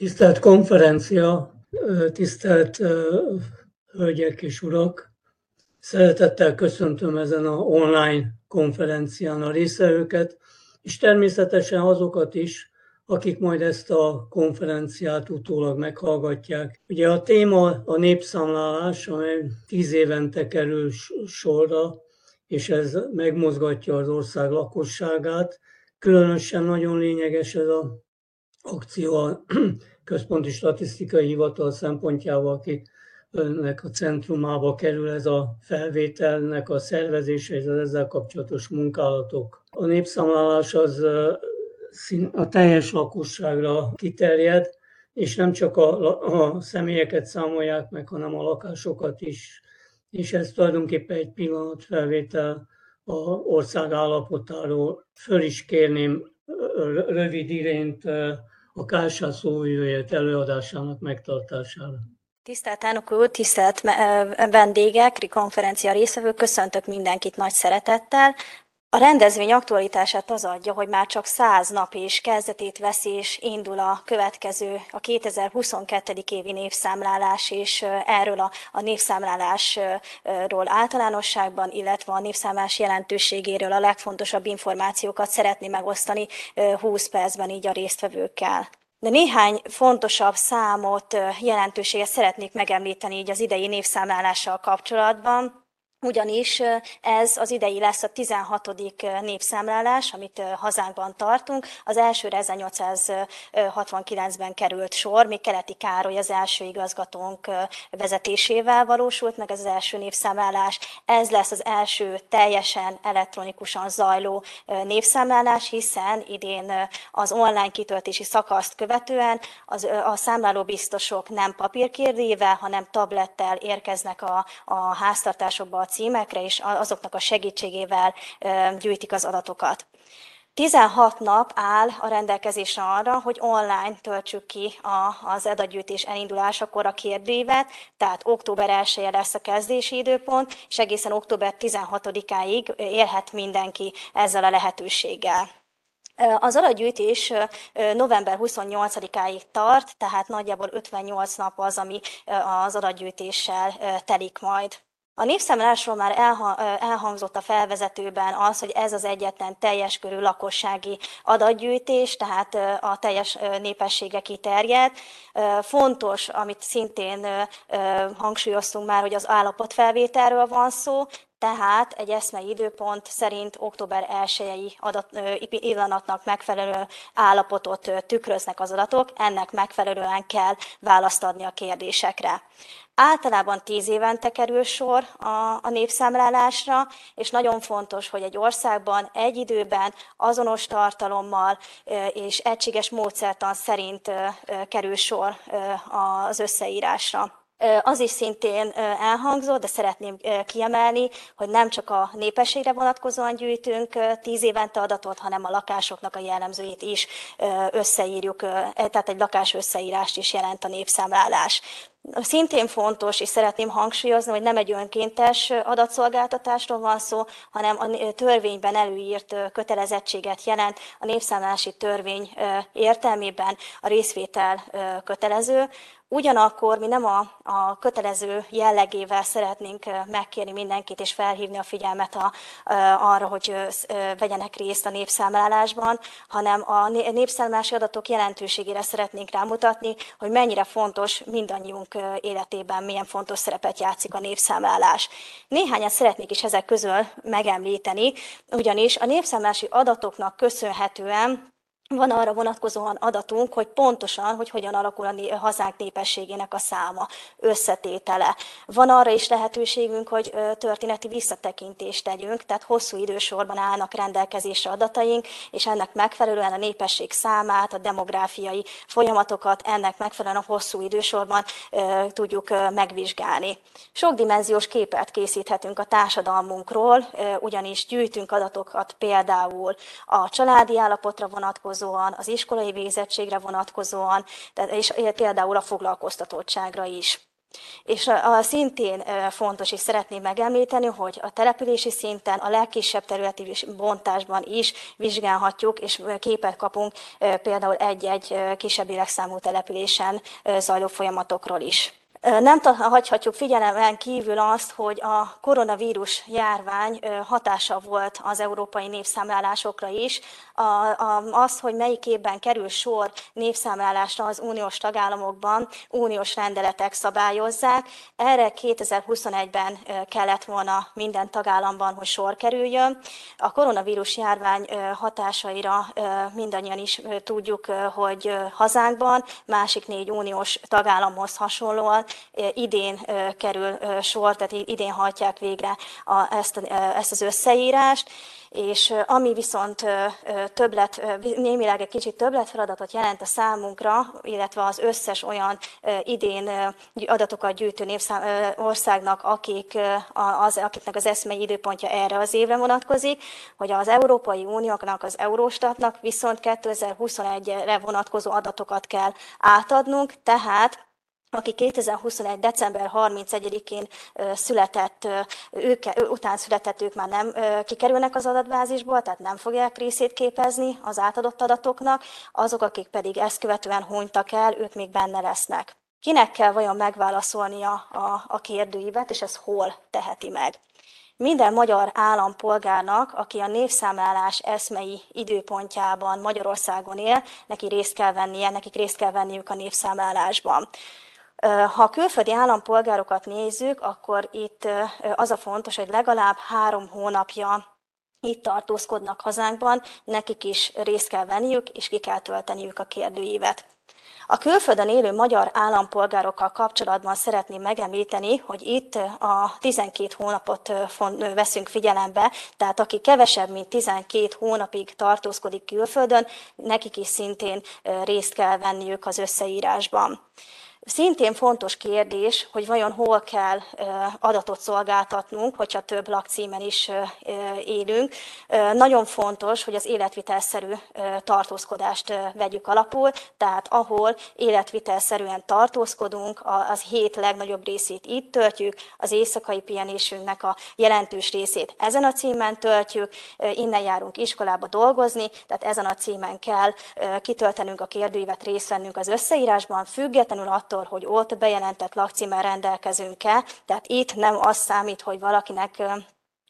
Tisztelt konferencia, tisztelt hölgyek és urak! Szeretettel köszöntöm ezen a online konferencián a részvevőket, és természetesen azokat is, akik majd ezt a konferenciát utólag meghallgatják. Ugye a téma a népszámlálás, amely tíz évente kerül sorra, és ez megmozgatja az ország lakosságát. Különösen nagyon lényeges ez az akció a Központi Statisztikai Hivatal szempontjából, akinek a centrumába kerül ez a felvételnek a szervezése és az ezzel kapcsolatos munkálatok. A népszámlálás az a teljes lakosságra kiterjed, és nem csak a, a személyeket számolják meg, hanem a lakásokat is. És ez tulajdonképpen egy pillanatfelvétel a ország állapotáról. Föl is kérném rövid irént a Kársa szóvivőjét előadásának megtartására. Tisztelt elnök úr, tisztelt vendégek, konferencia részvevők, köszöntök mindenkit nagy szeretettel. A rendezvény aktualitását az adja, hogy már csak száz nap és kezdetét veszi, és indul a következő, a 2022. évi névszámlálás, és erről a, a névszámlálásról általánosságban, illetve a névszámlálás jelentőségéről a legfontosabb információkat szeretné megosztani 20 percben így a résztvevőkkel. De néhány fontosabb számot, jelentőséget szeretnék megemlíteni így az idei névszámlálással kapcsolatban ugyanis ez az idei lesz a 16. népszámlálás, amit hazánkban tartunk. Az elsőre 1869-ben került sor, még Keleti Károly az első igazgatónk vezetésével valósult meg ez az első népszámlálás. Ez lesz az első teljesen elektronikusan zajló népszámlálás, hiszen idén az online kitöltési szakaszt követően az, a számláló biztosok nem papírkérdével, hanem tablettel érkeznek a, a háztartásokba, címekre, és azoknak a segítségével gyűjtik az adatokat. 16 nap áll a rendelkezésre arra, hogy online töltsük ki az adatgyűjtés elindulásakor a kérdőívet, tehát október 1 -e lesz a kezdési időpont, és egészen október 16-áig élhet mindenki ezzel a lehetőséggel. Az adatgyűjtés november 28-áig tart, tehát nagyjából 58 nap az, ami az adatgyűjtéssel telik majd. A népszámlálásról már elhangzott a felvezetőben az, hogy ez az egyetlen teljes körű lakossági adatgyűjtés, tehát a teljes népessége kiterjed. Fontos, amit szintén hangsúlyoztunk már, hogy az állapotfelvételről van szó, tehát egy eszmei időpont szerint október 1-i pillanatnak megfelelő állapotot tükröznek az adatok, ennek megfelelően kell választ adni a kérdésekre. Általában tíz évente kerül sor a, a népszámlálásra, és nagyon fontos, hogy egy országban egy időben azonos tartalommal és egységes módszertan szerint kerül sor az összeírásra. Az is szintén elhangzott, de szeretném kiemelni, hogy nem csak a népességre vonatkozóan gyűjtünk tíz évente adatot, hanem a lakásoknak a jellemzőit is összeírjuk, e, tehát egy lakás összeírást is jelent a népszámlálás. Szintén fontos, és szeretném hangsúlyozni, hogy nem egy önkéntes adatszolgáltatásról van szó, hanem a törvényben előírt kötelezettséget jelent. A népszámlálási törvény értelmében a részvétel kötelező, Ugyanakkor mi nem a, a kötelező jellegével szeretnénk megkérni mindenkit és felhívni a figyelmet a, arra, hogy vegyenek részt a népszámlálásban, hanem a népszámlálási adatok jelentőségére szeretnénk rámutatni, hogy mennyire fontos mindannyiunk életében, milyen fontos szerepet játszik a népszámlálás. Néhányat szeretnék is ezek közül megemlíteni, ugyanis a népszámlálási adatoknak köszönhetően van arra vonatkozóan adatunk, hogy pontosan, hogy hogyan alakul a hazánk népességének a száma, összetétele. Van arra is lehetőségünk, hogy történeti visszatekintést tegyünk, tehát hosszú idősorban állnak rendelkezésre adataink, és ennek megfelelően a népesség számát, a demográfiai folyamatokat ennek megfelelően a hosszú idősorban tudjuk megvizsgálni. Sokdimenziós képet készíthetünk a társadalmunkról, ugyanis gyűjtünk adatokat például a családi állapotra vonatkozóan, vonatkozóan, az iskolai végzettségre vonatkozóan, és például a foglalkoztatottságra is. És a, a szintén fontos, és szeretném megemlíteni, hogy a települési szinten a legkisebb területi bontásban is vizsgálhatjuk, és képet kapunk például egy-egy kisebb életszámú településen zajló folyamatokról is. Nem hagyhatjuk figyelemen kívül azt, hogy a koronavírus járvány hatása volt az európai népszámlálásokra is. Az, hogy melyik évben kerül sor népszámlálásra az uniós tagállamokban, uniós rendeletek szabályozzák. Erre 2021-ben kellett volna minden tagállamban, hogy sor kerüljön. A koronavírus járvány hatásaira mindannyian is tudjuk, hogy hazánkban, másik négy uniós tagállamhoz hasonlóan idén kerül sor, tehát idén hajtják végre a, ezt, ezt az összeírást, és ami viszont többlet, némileg egy kicsit többlet feladatot jelent a számunkra, illetve az összes olyan idén adatokat gyűjtő népszám, országnak, akik, az, akiknek az eszmei időpontja erre az évre vonatkozik, hogy az Európai Unióknak, az Euróstatnak viszont 2021-re vonatkozó adatokat kell átadnunk, tehát aki 2021. december 31-én született, ők, után született, ők már nem kikerülnek az adatbázisból, tehát nem fogják részét képezni az átadott adatoknak, azok, akik pedig ezt követően hunytak el, ők még benne lesznek. Kinek kell vajon megválaszolnia a, a kérdőívet, és ez hol teheti meg? Minden magyar állampolgárnak, aki a névszámlálás eszmei időpontjában Magyarországon él, neki részt kell vennie, nekik részt kell venniük a névszámlálásban. Ha a külföldi állampolgárokat nézzük, akkor itt az a fontos, hogy legalább három hónapja itt tartózkodnak hazánkban, nekik is részt kell venniük, és ki kell tölteniük a kérdőívet. A külföldön élő magyar állampolgárokkal kapcsolatban szeretném megemlíteni, hogy itt a 12 hónapot veszünk figyelembe, tehát aki kevesebb, mint 12 hónapig tartózkodik külföldön, nekik is szintén részt kell venniük az összeírásban. Szintén fontos kérdés, hogy vajon hol kell adatot szolgáltatnunk, hogyha több lakcímen is élünk. Nagyon fontos, hogy az életvitelszerű tartózkodást vegyük alapul, tehát ahol életvitelszerűen tartózkodunk, az hét legnagyobb részét itt töltjük, az éjszakai pihenésünknek a jelentős részét ezen a címen töltjük, innen járunk iskolába dolgozni, tehát ezen a címen kell kitöltenünk a kérdőívet, részt vennünk az összeírásban, függetlenül attól, attól, hogy ott bejelentett lakcímmel rendelkezünk-e, tehát itt nem az számít, hogy valakinek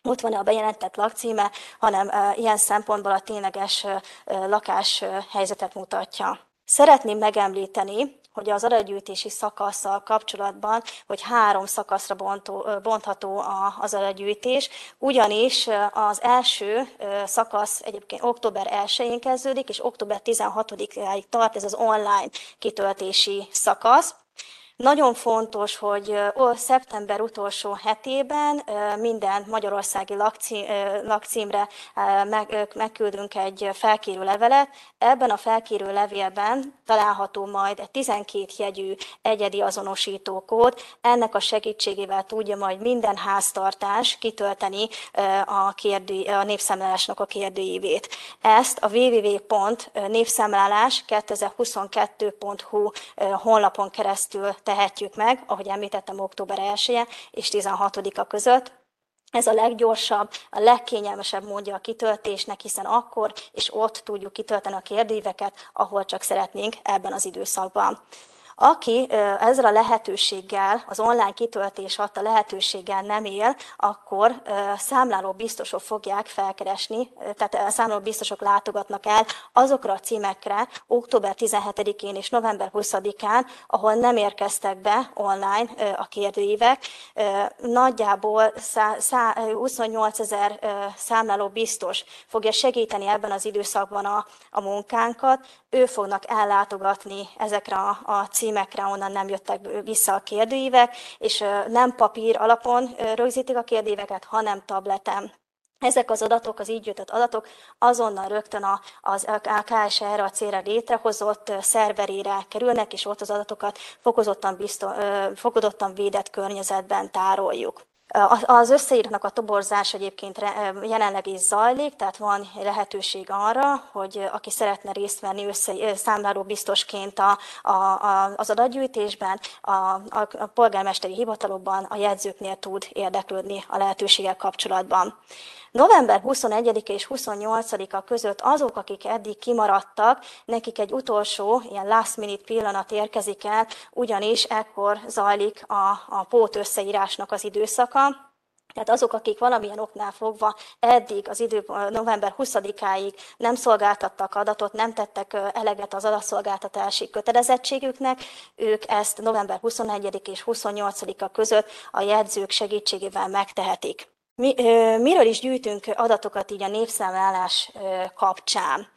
ott van-e a bejelentett lakcíme, hanem ilyen szempontból a tényleges lakás helyzetet mutatja. Szeretném megemlíteni, hogy az adatgyűjtési szakaszsal kapcsolatban, hogy három szakaszra bontó, bontható az adatgyűjtés, ugyanis az első szakasz egyébként október 1-én kezdődik, és október 16-áig tart ez az online kitöltési szakasz. Nagyon fontos, hogy szeptember utolsó hetében minden magyarországi lakcímre megküldünk egy felkérő levelet. Ebben a felkérő levélben található majd egy 12 jegyű egyedi azonosítókód. Ennek a segítségével tudja majd minden háztartás kitölteni a, kérdő, a népszámlálásnak a kérdőívét. Ezt a www.népszámlálás2022.hu honlapon keresztül tehetjük meg, ahogy említettem, október 1 -e és 16-a között, ez a leggyorsabb, a legkényelmesebb módja a kitöltésnek, hiszen akkor és ott tudjuk kitölteni a kérdőíveket, ahol csak szeretnénk ebben az időszakban. Aki ezzel a lehetőséggel, az online kitöltés adta lehetőséggel nem él, akkor számláló biztosok fogják felkeresni, tehát számláló biztosok látogatnak el azokra a címekre október 17-én és november 20-án, ahol nem érkeztek be online a kérdőívek. Nagyjából 28 ezer számláló biztos fogja segíteni ebben az időszakban a, a munkánkat. Ő fognak ellátogatni ezekre a, a címekre, onnan nem jöttek vissza a kérdőívek, és nem papír alapon rögzítik a kérdőíveket, hanem tableten. Ezek az adatok, az így jutott adatok azonnal rögtön a, az KSR a célra létrehozott szerverére kerülnek, és ott az adatokat fokozottan, biztos, fokozottan védett környezetben tároljuk. Az összeírnak a toborzás egyébként jelenleg is zajlik, tehát van lehetőség arra, hogy aki szeretne részt venni össze, számláló biztosként a, a, az adatgyűjtésben, a, a, a polgármesteri hivatalokban a jegyzőknél tud érdeklődni a lehetőséggel kapcsolatban. November 21 és 28-a között azok, akik eddig kimaradtak, nekik egy utolsó, ilyen last minute pillanat érkezik el, ugyanis ekkor zajlik a, a pót összeírásnak az időszaka, tehát azok, akik valamilyen oknál fogva eddig az idő november 20-áig nem szolgáltattak adatot, nem tettek eleget az adatszolgáltatási kötelezettségüknek, ők ezt november 21 és 28-a között a jegyzők segítségével megtehetik. Mi, miről is gyűjtünk adatokat így a népszámlálás kapcsán?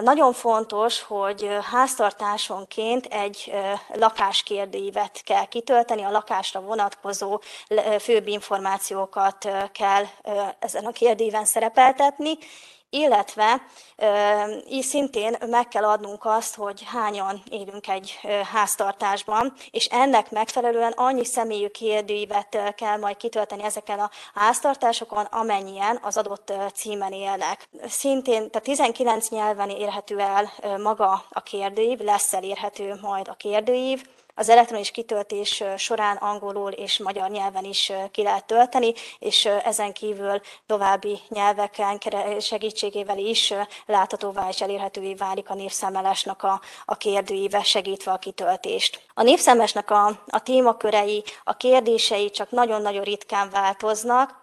Nagyon fontos, hogy háztartásonként egy lakáskérdőívet kell kitölteni, a lakásra vonatkozó főbb információkat kell ezen a kérdőíven szerepeltetni, illetve így szintén meg kell adnunk azt, hogy hányan élünk egy háztartásban, és ennek megfelelően annyi személyű kérdőívet kell majd kitölteni ezeken a háztartásokon, amennyien az adott címen élnek. Szintén, tehát 19 nyelven érhető el maga a kérdőív, lesz elérhető majd a kérdőív, az elektronikus kitöltés során angolul és magyar nyelven is ki lehet tölteni, és ezen kívül további nyelveken segítségével is láthatóvá és elérhetővé válik a névszámlálásnak a, a kérdőíve, segítve a kitöltést. A névszámlásnak a, a témakörei, a kérdései csak nagyon-nagyon ritkán változnak,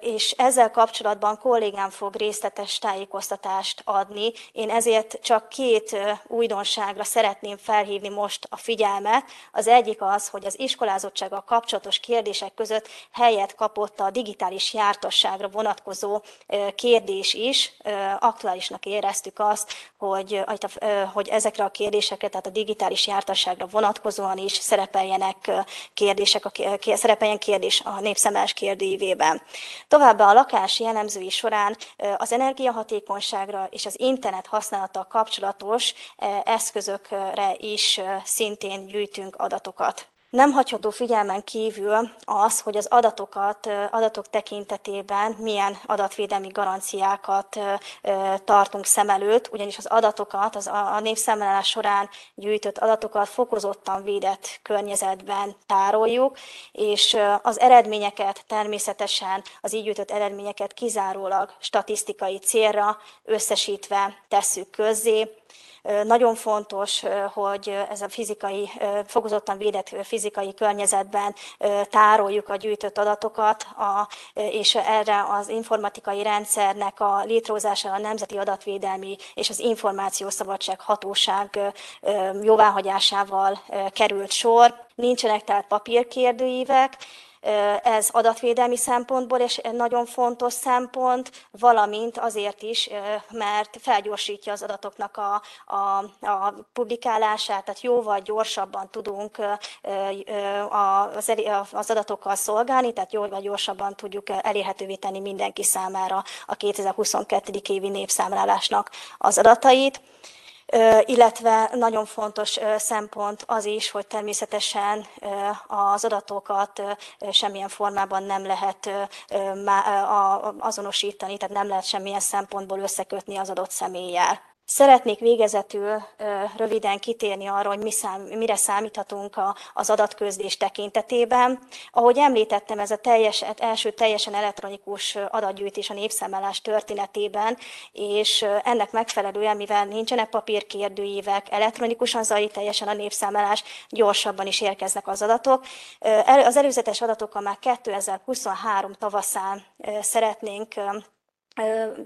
és ezzel kapcsolatban kollégám fog részletes tájékoztatást adni. Én ezért csak két újdonságra szeretném felhívni most a figyelmet. Az egyik az, hogy az iskolázottsággal kapcsolatos kérdések között helyet kapott a digitális jártasságra vonatkozó kérdés is. Aktuálisnak éreztük azt, hogy, hogy ezekre a kérdésekre, tehát a digitális jártasságra vonatkozóan is szerepeljenek kérdések, szerepeljen kérdés a népszemás kérdőívében. Továbbá a lakás jellemzői során az energiahatékonyságra és az internet használattal kapcsolatos eszközökre is szintén gyűjtünk adatokat. Nem hagyható figyelmen kívül az, hogy az adatokat, adatok tekintetében milyen adatvédelmi garanciákat tartunk szem előtt, ugyanis az adatokat, az a népszámlálás során gyűjtött adatokat fokozottan védett környezetben tároljuk, és az eredményeket természetesen, az így gyűjtött eredményeket kizárólag statisztikai célra összesítve tesszük közzé, nagyon fontos, hogy ez a fizikai, fokozottan védett fizikai környezetben tároljuk a gyűjtött adatokat, és erre az informatikai rendszernek a létrehozására a Nemzeti Adatvédelmi és az Információszabadság Hatóság jóváhagyásával került sor. Nincsenek tehát papírkérdőívek, ez adatvédelmi szempontból, és nagyon fontos szempont, valamint azért is, mert felgyorsítja az adatoknak a, a, a publikálását, tehát jóval gyorsabban tudunk az, az adatokkal szolgálni, tehát jóval gyorsabban tudjuk elérhetővé tenni mindenki számára a 2022. évi népszámlálásnak az adatait illetve nagyon fontos szempont az is, hogy természetesen az adatokat semmilyen formában nem lehet azonosítani, tehát nem lehet semmilyen szempontból összekötni az adott személlyel. Szeretnék végezetül röviden kitérni arra, hogy mi szám, mire számíthatunk a, az adatközlés tekintetében. Ahogy említettem, ez a teljes, első teljesen elektronikus adatgyűjtés a népszámlálás történetében, és ennek megfelelően, mivel nincsenek papírkérdőívek, elektronikusan zajlik teljesen a népszámlálás, gyorsabban is érkeznek az adatok. Az előzetes adatokkal már 2023 tavaszán szeretnénk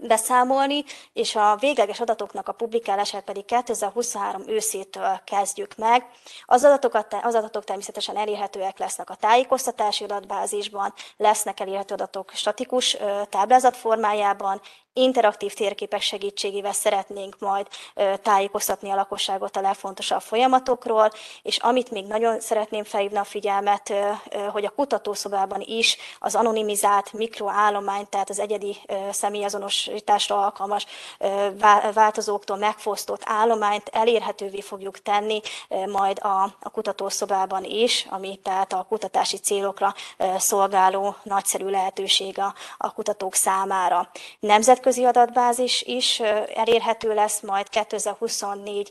beszámolni, és a végleges adatoknak a publikálását pedig 2023 őszétől kezdjük meg. Az, adatokat, az adatok természetesen elérhetőek lesznek a tájékoztatási adatbázisban, lesznek elérhető adatok statikus táblázat formájában, interaktív térképek segítségével szeretnénk majd tájékoztatni a lakosságot a legfontosabb folyamatokról, és amit még nagyon szeretném felhívni a figyelmet, hogy a kutatószobában is az anonimizált mikroállomány, tehát az egyedi személyazonosításra alkalmas változóktól megfosztott állományt elérhetővé fogjuk tenni majd a, a kutatószobában is, ami tehát a kutatási célokra szolgáló nagyszerű lehetőség a, kutatók számára. Nemzetközi adatbázis is elérhető lesz majd 2024,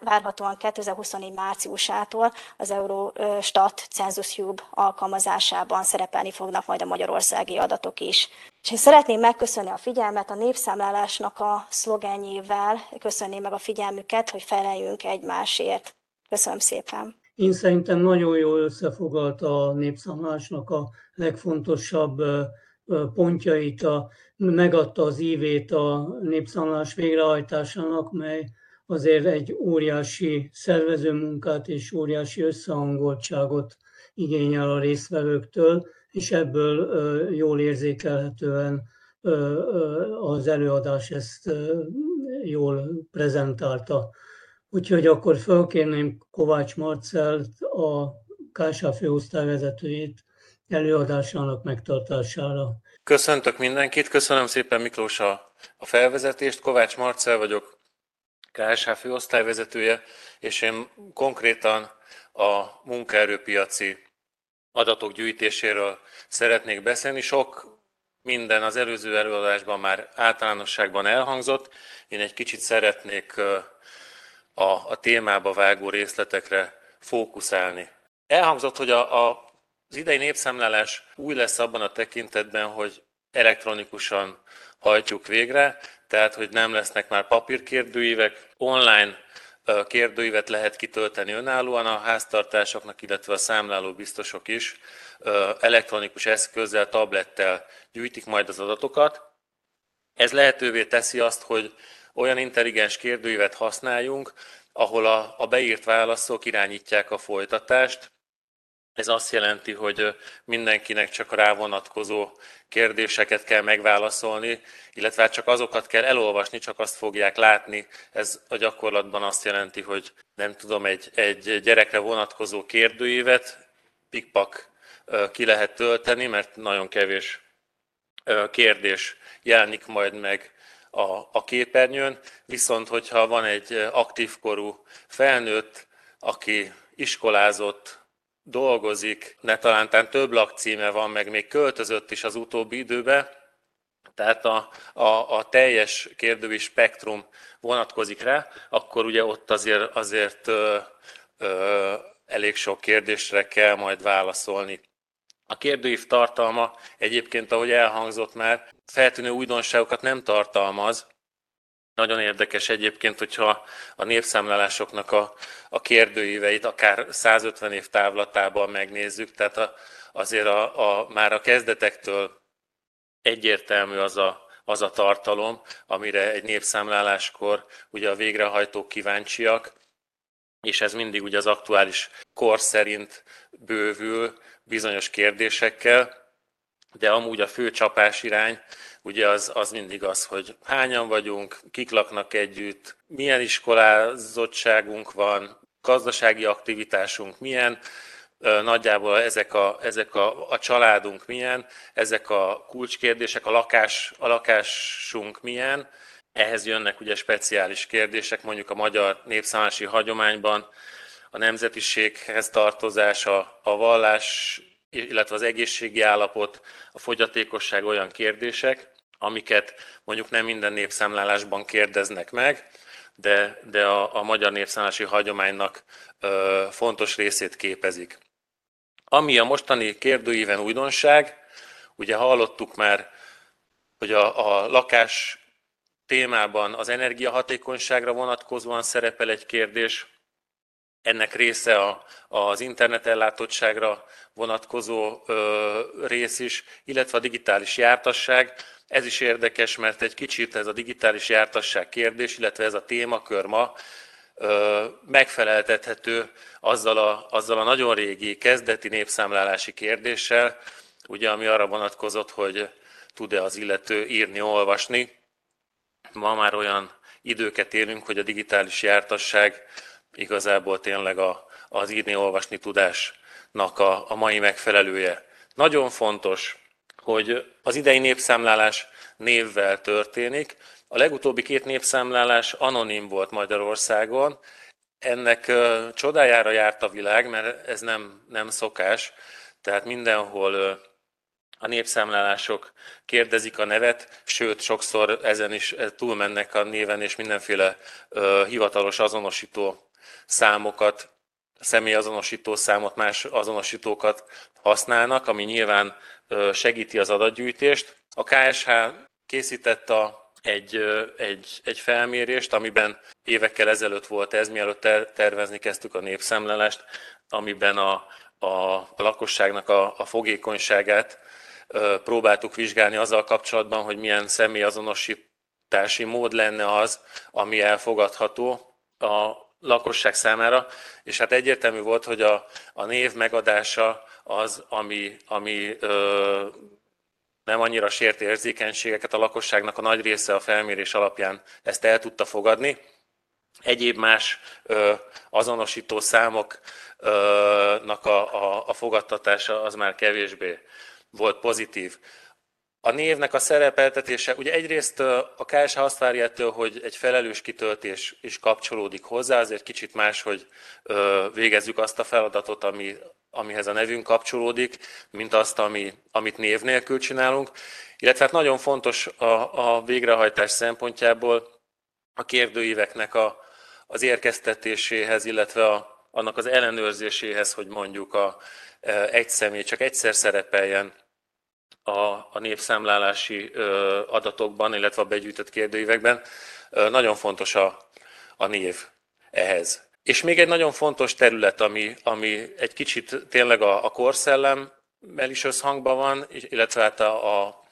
várhatóan 2024 márciusától az Eurostat Census Cube alkalmazásában szerepelni fognak majd a magyarországi adatok is. És én szeretném megköszönni a figyelmet a népszámlálásnak a szlogenjével, köszönném meg a figyelmüket, hogy feleljünk egymásért. Köszönöm szépen! Én szerintem nagyon jól összefoglalta a népszámlásnak a legfontosabb pontjait, a, megadta az ívét a népszámlás végrehajtásának, mely azért egy óriási szervezőmunkát és óriási összehangoltságot igényel a résztvevőktől, és ebből jól érzékelhetően az előadás ezt jól prezentálta. Úgyhogy akkor fölkérném Kovács Marcelt, a KSA főosztályvezetőjét előadásának megtartására. Köszöntök mindenkit, köszönöm szépen Miklós a, a felvezetést. Kovács Marcel vagyok, KSH főosztályvezetője, és én konkrétan a munkaerőpiaci adatok gyűjtéséről szeretnék beszélni. Sok minden az előző előadásban már általánosságban elhangzott. Én egy kicsit szeretnék a, a témába vágó részletekre fókuszálni. Elhangzott, hogy a, a, az idei népszámlálás új lesz abban a tekintetben, hogy elektronikusan hajtjuk végre, tehát hogy nem lesznek már papírkérdőívek, online kérdőívet lehet kitölteni önállóan a háztartásoknak, illetve a számláló biztosok is elektronikus eszközzel, tablettel gyűjtik majd az adatokat. Ez lehetővé teszi azt, hogy olyan intelligens kérdőívet használjunk, ahol a, a beírt válaszok irányítják a folytatást. Ez azt jelenti, hogy mindenkinek csak a rávonatkozó kérdéseket kell megválaszolni, illetve hát csak azokat kell elolvasni, csak azt fogják látni. Ez a gyakorlatban azt jelenti, hogy nem tudom, egy, egy gyerekre vonatkozó kérdőívet pikpak ki lehet tölteni, mert nagyon kevés kérdés jelenik majd meg a, a képernyőn, viszont hogyha van egy aktív korú felnőtt, aki iskolázott, dolgozik, ne talántán több lakcíme van, meg még költözött is az utóbbi időben, tehát a, a, a teljes kérdői spektrum vonatkozik rá, akkor ugye ott azért, azért ö, ö, elég sok kérdésre kell majd válaszolni. A kérdőív tartalma egyébként, ahogy elhangzott már, feltűnő újdonságokat nem tartalmaz. Nagyon érdekes egyébként, hogyha a népszámlálásoknak a, a kérdőíveit akár 150 év távlatában megnézzük, tehát a, azért a, a, már a kezdetektől egyértelmű az a, az a tartalom, amire egy népszámláláskor ugye a végrehajtók kíváncsiak, és ez mindig ugye az aktuális kor szerint bővül bizonyos kérdésekkel, de amúgy a fő csapás irány ugye az, az mindig az, hogy hányan vagyunk, kik laknak együtt, milyen iskolázottságunk van, gazdasági aktivitásunk milyen, nagyjából ezek a, ezek a, a családunk milyen, ezek a kulcskérdések, a, lakás, a lakásunk milyen, ehhez jönnek ugye speciális kérdések, mondjuk a magyar népszámási hagyományban a nemzetiséghez tartozás, a, a vallás, illetve az egészségi állapot, a fogyatékosság olyan kérdések, amiket mondjuk nem minden népszámlálásban kérdeznek meg, de, de a, a magyar népszámlálási hagyománynak ö, fontos részét képezik. Ami a mostani kérdőíven újdonság, ugye hallottuk már, hogy a, a lakás témában az energiahatékonyságra vonatkozóan szerepel egy kérdés, ennek része a, az internetellátottságra vonatkozó ö, rész is, illetve a digitális jártasság. Ez is érdekes, mert egy kicsit ez a digitális jártasság kérdés, illetve ez a témakör ma megfeleltethető azzal a, azzal a nagyon régi kezdeti népszámlálási kérdéssel, ugye, ami arra vonatkozott, hogy tud-e az illető írni, olvasni, ma már olyan időket élünk, hogy a digitális jártasság igazából tényleg a, az írni-olvasni tudásnak a, a mai megfelelője. Nagyon fontos, hogy az idei népszámlálás névvel történik. A legutóbbi két népszámlálás anonim volt Magyarországon. Ennek csodájára járt a világ, mert ez nem, nem szokás. Tehát mindenhol a népszámlálások kérdezik a nevet, sőt, sokszor ezen is túlmennek a néven, és mindenféle hivatalos azonosító számokat, személyazonosító számot, más azonosítókat használnak, ami nyilván segíti az adatgyűjtést. A KSH készített a, egy, egy, egy felmérést, amiben évekkel ezelőtt volt ez, mielőtt tervezni kezdtük a népszámlálást, amiben a, a, lakosságnak a, a fogékonyságát próbáltuk vizsgálni azzal kapcsolatban, hogy milyen személyazonosítási mód lenne az, ami elfogadható a lakosság számára, és hát egyértelmű volt, hogy a, a név megadása az, ami, ami ö, nem annyira sért érzékenységeket, a lakosságnak a nagy része a felmérés alapján ezt el tudta fogadni. Egyéb más ö, azonosító számoknak a, a, a fogadtatása az már kevésbé volt pozitív. A névnek a szerepeltetése, ugye egyrészt a KSH azt várja ettől, hogy egy felelős kitöltés is kapcsolódik hozzá, azért kicsit más, hogy végezzük azt a feladatot, ami, amihez a nevünk kapcsolódik, mint azt, ami, amit név nélkül csinálunk. Illetve hát nagyon fontos a, a végrehajtás szempontjából a kérdőíveknek a, az érkeztetéséhez, illetve a, annak az ellenőrzéséhez, hogy mondjuk a, egy személy csak egyszer szerepeljen a, a népszámlálási adatokban, illetve a begyűjtött kérdőívekben. Nagyon fontos a, a név ehhez. És még egy nagyon fontos terület, ami, ami egy kicsit tényleg a, a korszellemmel is összhangban van, illetve hát a, a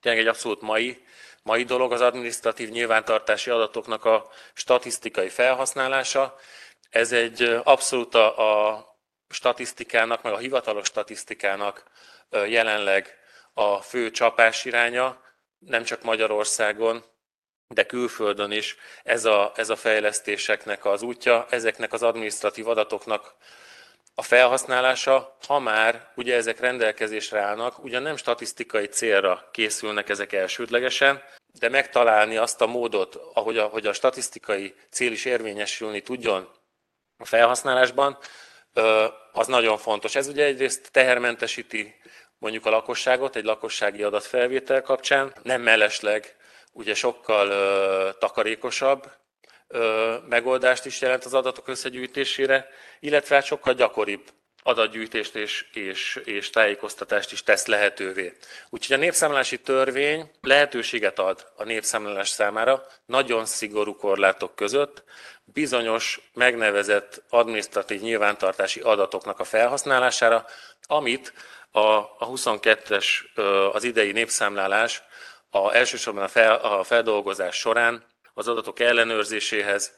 tényleg egy abszolút mai, mai dolog az adminisztratív nyilvántartási adatoknak a statisztikai felhasználása. Ez egy abszolút a, a statisztikának, meg a hivatalos statisztikának jelenleg a fő csapás iránya, nem csak Magyarországon, de külföldön is ez a, ez a fejlesztéseknek az útja, ezeknek az administratív adatoknak a felhasználása, ha már ugye ezek rendelkezésre állnak, ugyan nem statisztikai célra készülnek ezek elsődlegesen, de megtalálni azt a módot, ahogy a, hogy a statisztikai cél is érvényesülni tudjon a felhasználásban, az nagyon fontos. Ez ugye egyrészt tehermentesíti mondjuk a lakosságot egy lakossági adatfelvétel kapcsán, nem mellesleg ugye sokkal ö, takarékosabb ö, megoldást is jelent az adatok összegyűjtésére, illetve hát sokkal gyakoribb adatgyűjtést és, és, és tájékoztatást is tesz lehetővé. Úgyhogy a népszámlálási törvény lehetőséget ad a népszámlálás számára nagyon szigorú korlátok között bizonyos megnevezett adminisztratív nyilvántartási adatoknak a felhasználására, amit a, a 22-es az idei népszámlálás a, elsősorban a, fel, a feldolgozás során az adatok ellenőrzéséhez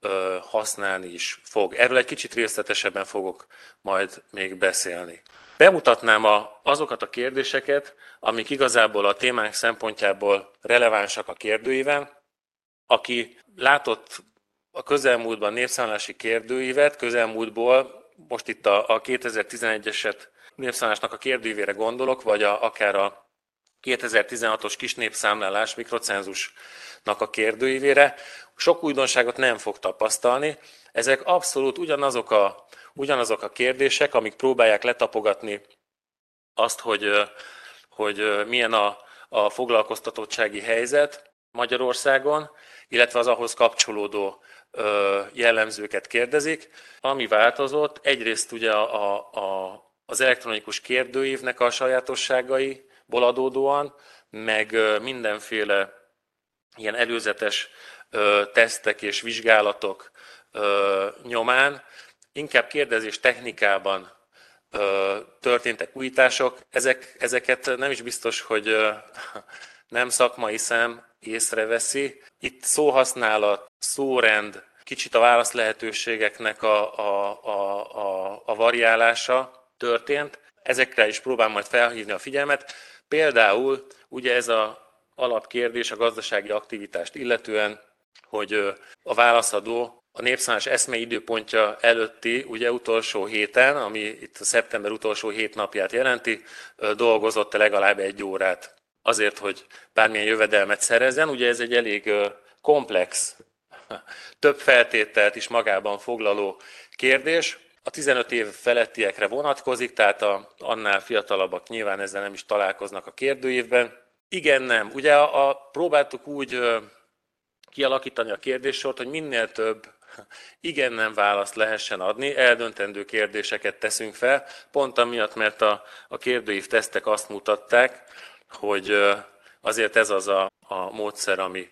ö, használni is fog. Erről egy kicsit részletesebben fogok majd még beszélni. Bemutatnám a, azokat a kérdéseket, amik igazából a témánk szempontjából relevánsak a kérdőíven. Aki látott a közelmúltban népszámlási kérdőívet, közelmúltból, most itt a, a 2011-eset népszámlásnak a kérdőívére gondolok, vagy a, akár a 2016-os kis népszámlálás mikrocenzusnak a kérdőívére, sok újdonságot nem fog tapasztalni. Ezek abszolút ugyanazok a, ugyanazok a kérdések, amik próbálják letapogatni azt, hogy, hogy milyen a, a foglalkoztatottsági helyzet Magyarországon, illetve az ahhoz kapcsolódó jellemzőket kérdezik. Ami változott, egyrészt ugye a, a, az elektronikus kérdőívnek a sajátosságaiból adódóan, meg mindenféle ilyen előzetes tesztek és vizsgálatok nyomán, inkább kérdezés technikában történtek újítások. Ezek, ezeket nem is biztos, hogy nem szakmai szem észreveszi. Itt szóhasználat, szórend, kicsit a válasz lehetőségeknek a, a, a, a, a variálása történt. Ezekre is próbálom majd felhívni a figyelmet. Például ugye ez a alapkérdés a gazdasági aktivitást illetően, hogy a válaszadó a népszámlás eszme időpontja előtti, ugye utolsó héten, ami itt a szeptember utolsó hét napját jelenti, dolgozott legalább egy órát azért, hogy bármilyen jövedelmet szerezzen. Ugye ez egy elég komplex, több feltételt is magában foglaló kérdés. A 15 év felettiekre vonatkozik, tehát a, annál fiatalabbak nyilván ezzel nem is találkoznak a kérdőívben. Igen, nem. Ugye a, a, próbáltuk úgy ö, kialakítani a kérdéssort, hogy minél több igen nem választ lehessen adni, eldöntendő kérdéseket teszünk fel, pont amiatt, mert a, a kérdőív tesztek azt mutatták, hogy azért ez az a, a módszer, ami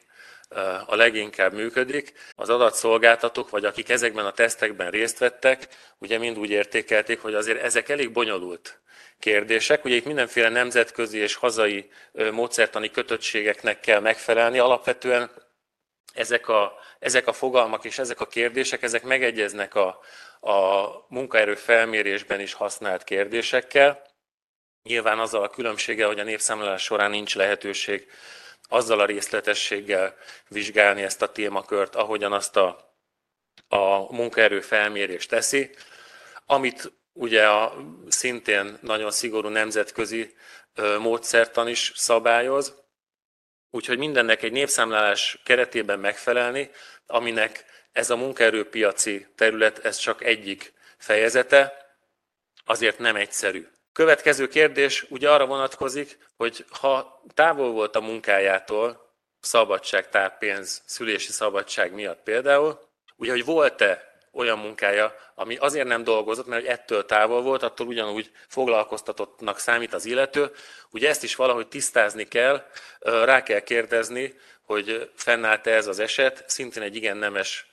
a leginkább működik. Az adatszolgáltatók, vagy akik ezekben a tesztekben részt vettek, ugye mind úgy értékelték, hogy azért ezek elég bonyolult kérdések. Ugye itt mindenféle nemzetközi és hazai módszertani kötöttségeknek kell megfelelni. Alapvetően ezek a, ezek a fogalmak és ezek a kérdések, ezek megegyeznek a, a munkaerő felmérésben is használt kérdésekkel. Nyilván azzal a különbsége, hogy a népszámlálás során nincs lehetőség azzal a részletességgel vizsgálni ezt a témakört, ahogyan azt a, a munkaerő felmérés teszi, amit ugye a szintén nagyon szigorú nemzetközi módszertan is szabályoz, úgyhogy mindennek egy népszámlálás keretében megfelelni, aminek ez a munkaerőpiaci terület, ez csak egyik fejezete, azért nem egyszerű. Következő kérdés ugye arra vonatkozik, hogy ha távol volt a munkájától, szabadság, táppénz, szülési szabadság miatt például, ugye, hogy volt-e olyan munkája, ami azért nem dolgozott, mert hogy ettől távol volt, attól ugyanúgy foglalkoztatottnak számít az illető. Ugye ezt is valahogy tisztázni kell, rá kell kérdezni, hogy fennállt-e ez az eset, szintén egy igen nemes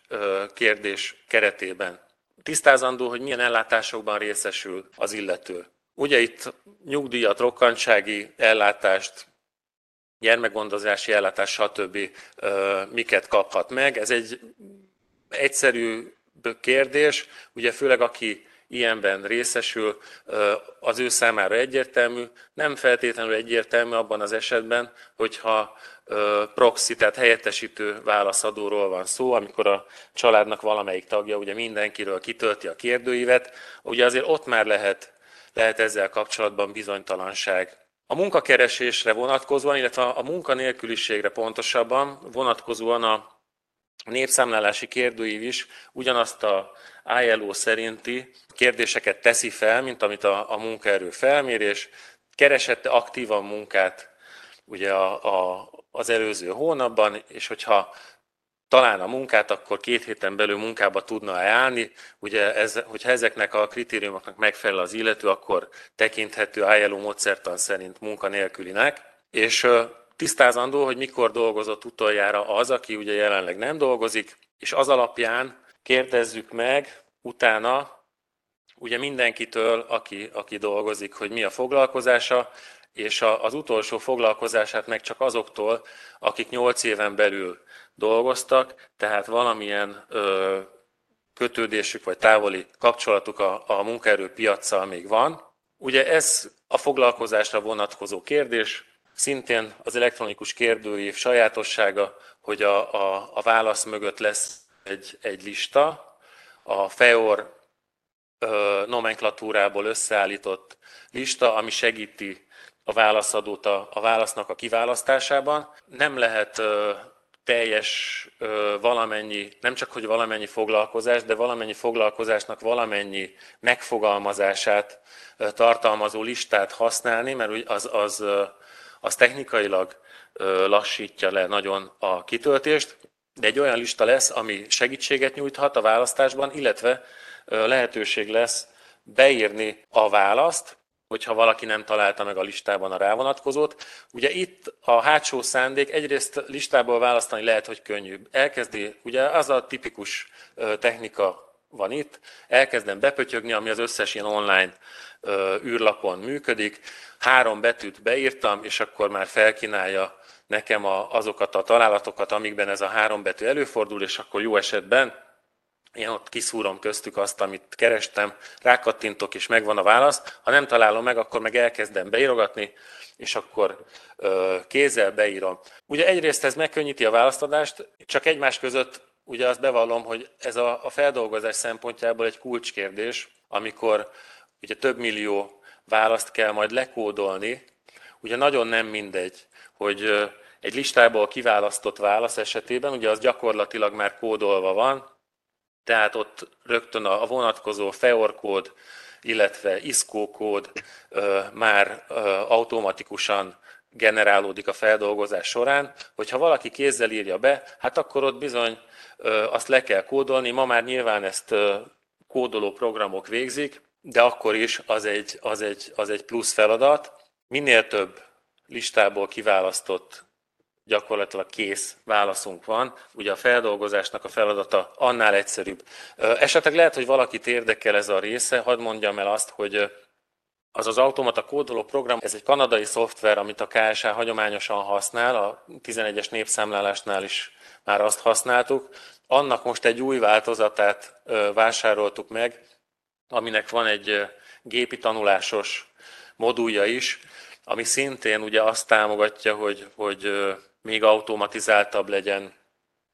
kérdés keretében. Tisztázandó, hogy milyen ellátásokban részesül az illető. Ugye itt nyugdíjat, rokkantsági ellátást, gyermekgondozási ellátás, stb. miket kaphat meg. Ez egy egyszerű kérdés, ugye főleg aki ilyenben részesül, az ő számára egyértelmű, nem feltétlenül egyértelmű abban az esetben, hogyha proxy, tehát helyettesítő válaszadóról van szó, amikor a családnak valamelyik tagja ugye mindenkiről kitölti a kérdőívet, ugye azért ott már lehet lehet ezzel kapcsolatban bizonytalanság. A munkakeresésre vonatkozóan, illetve a munkanélküliségre pontosabban vonatkozóan a népszámlálási kérdőív is ugyanazt a ILO szerinti kérdéseket teszi fel, mint amit a, a munkaerő felmérés, keresette aktívan munkát ugye a, a, az előző hónapban, és hogyha talán a munkát, akkor két héten belül munkába tudna állni. Ugye ez, hogyha ezeknek a kritériumoknak megfelel az illető, akkor tekinthető ILO módszertan szerint munkanélkülinek. És tisztázandó, hogy mikor dolgozott utoljára az, aki ugye jelenleg nem dolgozik, és az alapján kérdezzük meg utána ugye mindenkitől, aki, aki dolgozik, hogy mi a foglalkozása, és az utolsó foglalkozását meg csak azoktól, akik 8 éven belül dolgoztak, tehát valamilyen ö, kötődésük vagy távoli kapcsolatuk a, a munkaerőpiacsal még van. Ugye ez a foglalkozásra vonatkozó kérdés, szintén az elektronikus kérdőív sajátossága, hogy a, a, a válasz mögött lesz egy, egy lista, a FEOR ö, nomenklatúrából összeállított lista, ami segíti a válaszadót a, a válasznak a kiválasztásában. Nem lehet ö, teljes valamennyi, nem csak hogy valamennyi foglalkozás, de valamennyi foglalkozásnak valamennyi megfogalmazását tartalmazó listát használni, mert az, az, az technikailag lassítja le nagyon a kitöltést, de egy olyan lista lesz, ami segítséget nyújthat a választásban, illetve lehetőség lesz beírni a választ, hogyha valaki nem találta meg a listában a rávonatkozót. Ugye itt a hátsó szándék egyrészt listából választani lehet, hogy könnyű. Elkezdi, ugye az a tipikus technika van itt, elkezdem bepötyögni, ami az összes ilyen online űrlapon működik. Három betűt beírtam, és akkor már felkínálja nekem a, azokat a találatokat, amikben ez a három betű előfordul, és akkor jó esetben én ott kiszúrom köztük azt, amit kerestem, rákattintok, és megvan a válasz. Ha nem találom meg, akkor meg elkezdem beírogatni, és akkor ö, kézzel beírom. Ugye egyrészt ez megkönnyíti a választadást, csak egymás között ugye azt bevallom, hogy ez a, a feldolgozás szempontjából egy kulcskérdés, amikor ugye több millió választ kell majd lekódolni, ugye nagyon nem mindegy, hogy egy listából kiválasztott válasz esetében, ugye az gyakorlatilag már kódolva van, tehát ott rögtön a vonatkozó FEOR illetve ISCO kód már automatikusan generálódik a feldolgozás során, hogyha valaki kézzel írja be, hát akkor ott bizony azt le kell kódolni. Ma már nyilván ezt kódoló programok végzik, de akkor is az egy, az egy, az egy plusz feladat. Minél több listából kiválasztott gyakorlatilag kész válaszunk van. Ugye a feldolgozásnak a feladata annál egyszerűbb. Esetleg lehet, hogy valakit érdekel ez a része, hadd mondjam el azt, hogy az az automata kódoló program, ez egy kanadai szoftver, amit a KSA hagyományosan használ, a 11-es népszámlálásnál is már azt használtuk. Annak most egy új változatát vásároltuk meg, aminek van egy gépi tanulásos modulja is, ami szintén ugye azt támogatja, hogy, hogy még automatizáltabb legyen,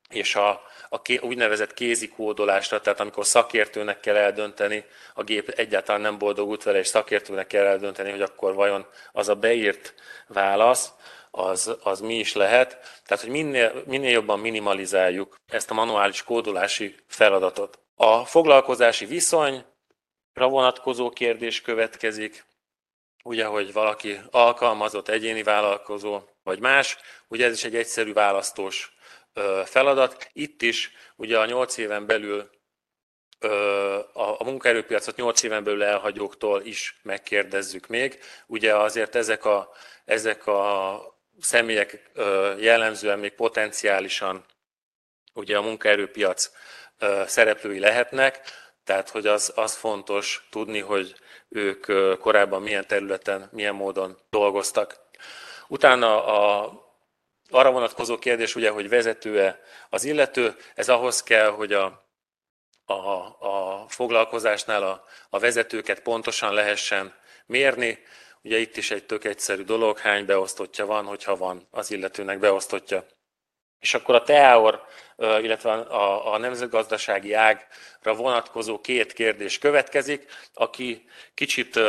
és a, a ké, úgynevezett kézi kódolásra, tehát amikor szakértőnek kell eldönteni, a gép egyáltalán nem boldogult vele, és szakértőnek kell eldönteni, hogy akkor vajon az a beírt válasz, az, az mi is lehet. Tehát, hogy minél, minél jobban minimalizáljuk ezt a manuális kódolási feladatot. A foglalkozási viszonyra vonatkozó kérdés következik, ugye, hogy valaki alkalmazott, egyéni vállalkozó, vagy más, ugye ez is egy egyszerű választós feladat. Itt is ugye a 8 éven belül a munkaerőpiacot 8 éven belül elhagyóktól is megkérdezzük még. Ugye azért ezek a, ezek a személyek jellemzően még potenciálisan ugye a munkaerőpiac szereplői lehetnek, tehát hogy az, az fontos tudni, hogy ők korábban milyen területen, milyen módon dolgoztak. Utána a, arra vonatkozó kérdés, ugye, hogy vezető-e az illető, ez ahhoz kell, hogy a, a, a foglalkozásnál a, a vezetőket pontosan lehessen mérni. Ugye itt is egy tök egyszerű dolog, hány beosztottja van, hogyha van az illetőnek beosztottja. És akkor a TEAOR, illetve a, a nemzetgazdasági ágra vonatkozó két kérdés következik. Aki kicsit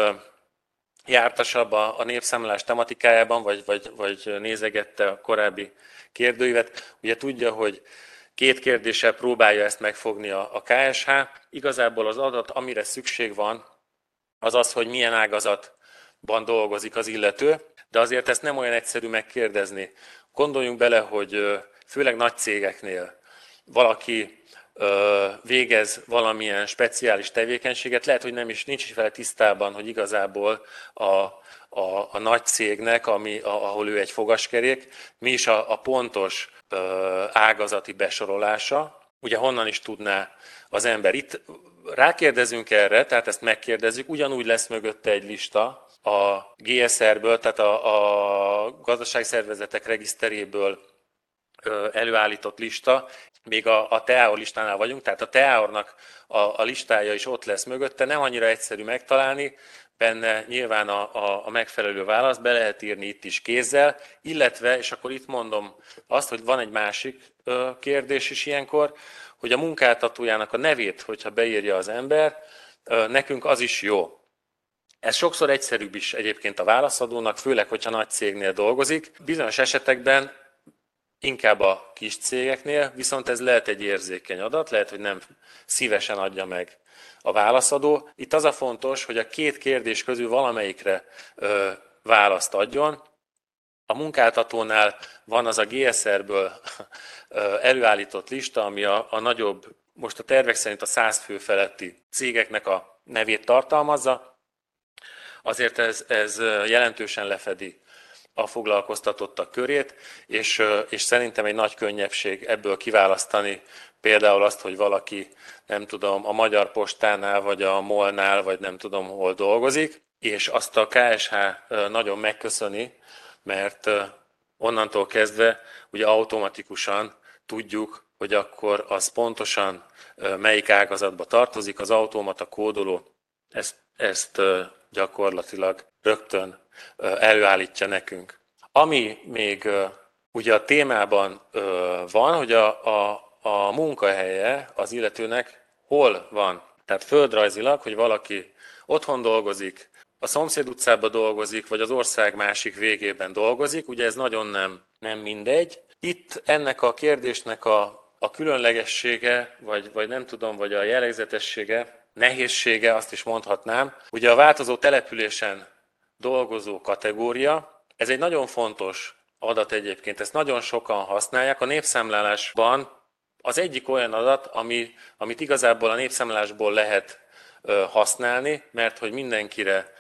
jártasabb a, a népszámlás tematikájában, vagy, vagy, vagy nézegette a korábbi kérdőívet, ugye tudja, hogy két kérdéssel próbálja ezt megfogni a, a KSH. Igazából az adat, amire szükség van, az az, hogy milyen ágazatban dolgozik az illető, de azért ezt nem olyan egyszerű megkérdezni. Gondoljunk bele, hogy főleg nagy cégeknél valaki végez valamilyen speciális tevékenységet, lehet, hogy nem is nincs is vele tisztában, hogy igazából a, a, a nagy cégnek, ami, a, ahol ő egy fogaskerék, mi is a, a pontos ö, ágazati besorolása, ugye honnan is tudná az ember. Itt rákérdezünk erre, tehát ezt megkérdezzük, ugyanúgy lesz mögötte egy lista a GSR-ből, tehát a, a gazdaságszervezetek regiszteréből előállított lista, még a, a TEAOR listánál vagyunk, tehát a TEAOR-nak a, a listája is ott lesz mögötte, nem annyira egyszerű megtalálni, benne nyilván a, a, a megfelelő választ be lehet írni itt is kézzel, illetve, és akkor itt mondom azt, hogy van egy másik ö, kérdés is ilyenkor, hogy a munkáltatójának a nevét, hogyha beírja az ember, ö, nekünk az is jó. Ez sokszor egyszerűbb is egyébként a válaszadónak, főleg, hogyha nagy cégnél dolgozik. Bizonyos esetekben inkább a kis cégeknél, viszont ez lehet egy érzékeny adat, lehet, hogy nem szívesen adja meg a válaszadó. Itt az a fontos, hogy a két kérdés közül valamelyikre ö, választ adjon. A munkáltatónál van az a GSR-ből előállított lista, ami a, a nagyobb, most a tervek szerint a 100 fő feletti cégeknek a nevét tartalmazza. Azért ez, ez jelentősen lefedi a foglalkoztatottak körét, és, és szerintem egy nagy könnyebbség ebből kiválasztani például azt, hogy valaki, nem tudom, a Magyar Postánál, vagy a Molnál, vagy nem tudom hol dolgozik, és azt a KSH nagyon megköszöni, mert onnantól kezdve ugye automatikusan tudjuk, hogy akkor az pontosan melyik ágazatba tartozik, az automata kódoló ezt, ezt gyakorlatilag rögtön előállítja nekünk. Ami még ugye a témában van, hogy a, a, a munkahelye az illetőnek hol van. Tehát földrajzilag, hogy valaki otthon dolgozik, a szomszéd utcában dolgozik, vagy az ország másik végében dolgozik, ugye ez nagyon nem, nem mindegy. Itt ennek a kérdésnek a, a különlegessége, vagy, vagy nem tudom, vagy a jellegzetessége, nehézsége, azt is mondhatnám, ugye a változó településen dolgozó kategória, ez egy nagyon fontos adat egyébként, ezt nagyon sokan használják. A népszámlálásban az egyik olyan adat, ami, amit igazából a népszámlálásból lehet használni, mert hogy mindenkire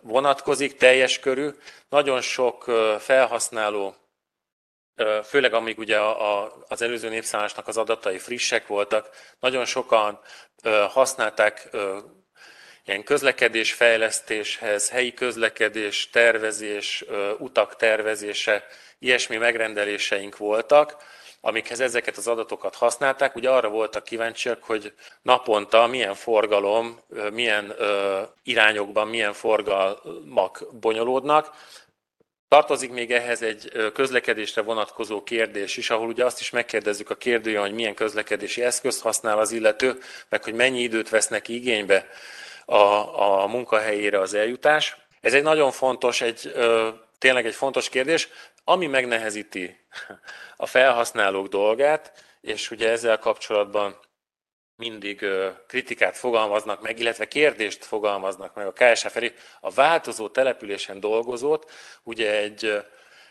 vonatkozik, teljes körű. Nagyon sok felhasználó, főleg amíg ugye az előző népszámlásnak az adatai frissek voltak, nagyon sokan használták ilyen közlekedés fejlesztéshez, helyi közlekedés, tervezés, utak tervezése, ilyesmi megrendeléseink voltak, amikhez ezeket az adatokat használták, ugye arra voltak kíváncsiak, hogy naponta milyen forgalom, milyen irányokban, milyen forgalmak bonyolódnak. Tartozik még ehhez egy közlekedésre vonatkozó kérdés is, ahol ugye azt is megkérdezzük a kérdőjön, hogy milyen közlekedési eszközt használ az illető, meg hogy mennyi időt vesz neki igénybe a, a munkahelyére az eljutás. Ez egy nagyon fontos, egy, tényleg egy fontos kérdés, ami megnehezíti a felhasználók dolgát, és ugye ezzel kapcsolatban mindig kritikát fogalmaznak meg, illetve kérdést fogalmaznak meg a KSH felé. A változó településen dolgozót ugye egy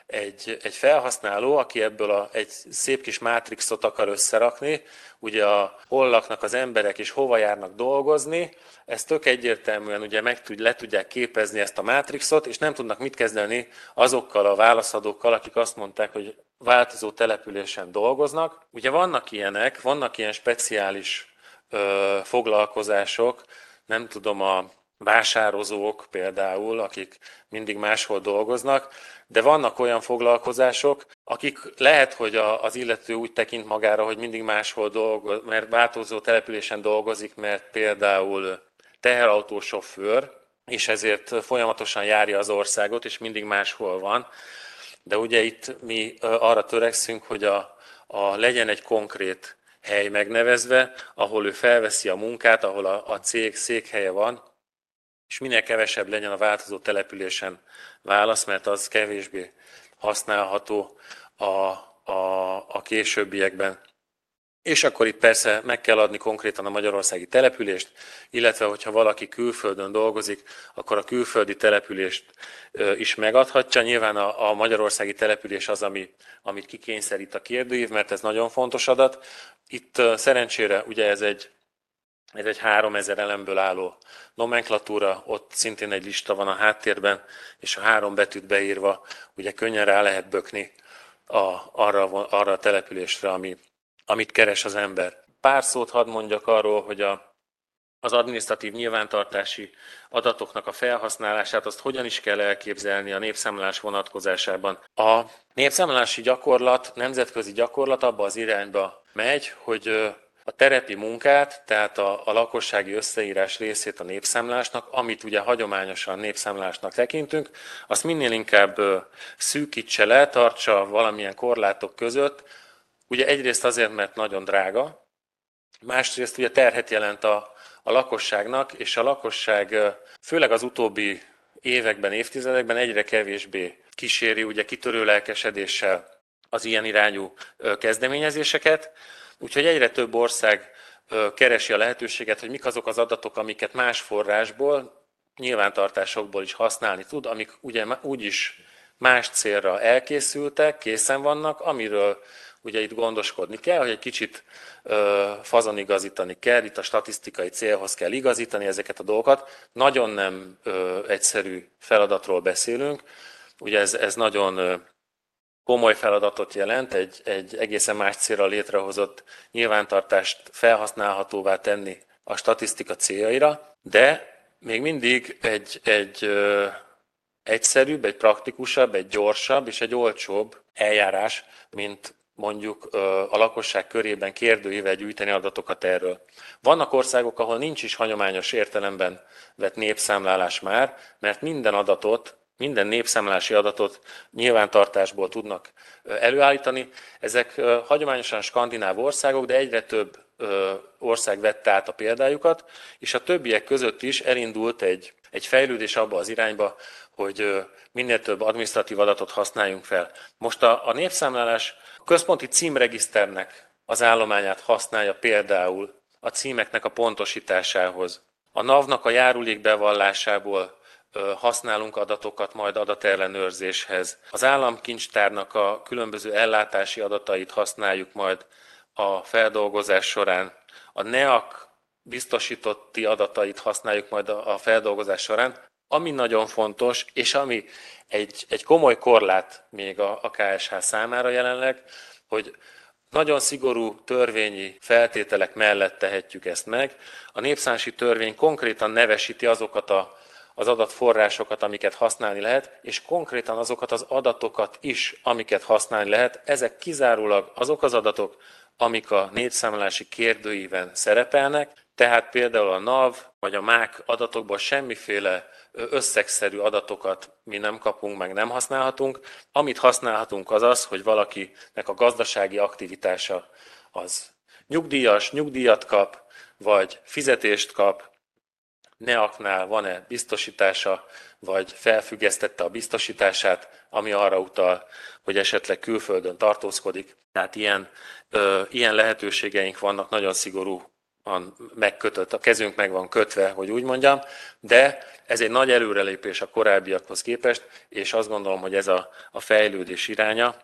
egy, egy felhasználó, aki ebből a, egy szép kis mátrixot akar összerakni, ugye a, hol laknak az emberek és hova járnak dolgozni, ezt tök egyértelműen ugye meg tud, le tudják képezni ezt a mátrixot, és nem tudnak mit kezdeni azokkal a válaszadókkal, akik azt mondták, hogy változó településen dolgoznak. Ugye vannak ilyenek, vannak ilyen speciális ö, foglalkozások, nem tudom, a vásározók például, akik mindig máshol dolgoznak, de vannak olyan foglalkozások, akik lehet, hogy az illető úgy tekint magára, hogy mindig máshol dolgoz, mert változó településen dolgozik, mert például teherautósofőr, és ezért folyamatosan járja az országot, és mindig máshol van. De ugye itt mi arra törekszünk, hogy a, a legyen egy konkrét hely megnevezve, ahol ő felveszi a munkát, ahol a, a cég székhelye van, és minél kevesebb legyen a változó településen válasz, mert az kevésbé használható a, a, a későbbiekben. És akkor itt persze meg kell adni konkrétan a magyarországi települést, illetve hogyha valaki külföldön dolgozik, akkor a külföldi települést is megadhatja. Nyilván a, a magyarországi település az, ami, amit kikényszerít a kérdőív, mert ez nagyon fontos adat. Itt szerencsére ugye ez egy ez egy 3000 elemből álló nomenklatúra, ott szintén egy lista van a háttérben, és a három betűt beírva, ugye könnyen rá lehet bökni a, arra, arra a településre, ami, amit keres az ember. Pár szót hadd mondjak arról, hogy a, az adminisztratív nyilvántartási adatoknak a felhasználását, azt hogyan is kell elképzelni a népszámlás vonatkozásában. A népszámlási gyakorlat, nemzetközi gyakorlat abba az irányba megy, hogy a terepi munkát, tehát a, a lakossági összeírás részét a népszámlásnak, amit ugye hagyományosan népszámlásnak tekintünk, azt minél inkább szűkítse le, tartsa valamilyen korlátok között, ugye egyrészt azért, mert nagyon drága, másrészt ugye terhet jelent a, a lakosságnak, és a lakosság főleg az utóbbi években, évtizedekben egyre kevésbé kíséri ugye kitörő lelkesedéssel az ilyen irányú kezdeményezéseket. Úgyhogy egyre több ország keresi a lehetőséget, hogy mik azok az adatok, amiket más forrásból, nyilvántartásokból is használni tud, amik ugye úgyis más célra elkészültek, készen vannak, amiről ugye itt gondoskodni kell, hogy egy kicsit ö, fazonigazítani kell, itt a statisztikai célhoz kell igazítani ezeket a dolgokat. Nagyon nem ö, egyszerű feladatról beszélünk, ugye ez, ez nagyon komoly feladatot jelent, egy, egy egészen más célra létrehozott nyilvántartást felhasználhatóvá tenni a statisztika céljaira, de még mindig egy, egy ö, egyszerűbb, egy praktikusabb, egy gyorsabb és egy olcsóbb eljárás, mint mondjuk a lakosság körében kérdőível gyűjteni adatokat erről. Vannak országok, ahol nincs is hagyományos értelemben vett népszámlálás már, mert minden adatot, minden népszámlási adatot nyilvántartásból tudnak előállítani. Ezek hagyományosan skandináv országok, de egyre több ország vette át a példájukat, és a többiek között is elindult egy, egy fejlődés abba az irányba, hogy minél több administratív adatot használjunk fel. Most a, a népszámlálás központi címregiszternek az állományát használja például a címeknek a pontosításához. A NAV-nak a járulék bevallásából használunk adatokat majd adatellenőrzéshez. Az államkincstárnak a különböző ellátási adatait használjuk majd a feldolgozás során. A NEAK biztosítotti adatait használjuk majd a feldolgozás során. Ami nagyon fontos, és ami egy, egy komoly korlát még a, a KSH számára jelenleg, hogy nagyon szigorú törvényi feltételek mellett tehetjük ezt meg. A népszánsi törvény konkrétan nevesíti azokat a, az adatforrásokat, amiket használni lehet, és konkrétan azokat az adatokat is, amiket használni lehet. Ezek kizárólag azok az adatok, amik a népszámlási kérdőíven szerepelnek, tehát például a NAV vagy a MÁK adatokból semmiféle összegszerű adatokat mi nem kapunk, meg nem használhatunk. Amit használhatunk az az, hogy valakinek a gazdasági aktivitása az nyugdíjas, nyugdíjat kap, vagy fizetést kap, NEAK-nál van-e biztosítása, vagy felfüggesztette a biztosítását, ami arra utal, hogy esetleg külföldön tartózkodik. Tehát ilyen, ö, ilyen lehetőségeink vannak, nagyon szigorú megkötött, a kezünk meg van kötve, hogy úgy mondjam, de ez egy nagy előrelépés a korábbiakhoz képest, és azt gondolom, hogy ez a, a fejlődés iránya,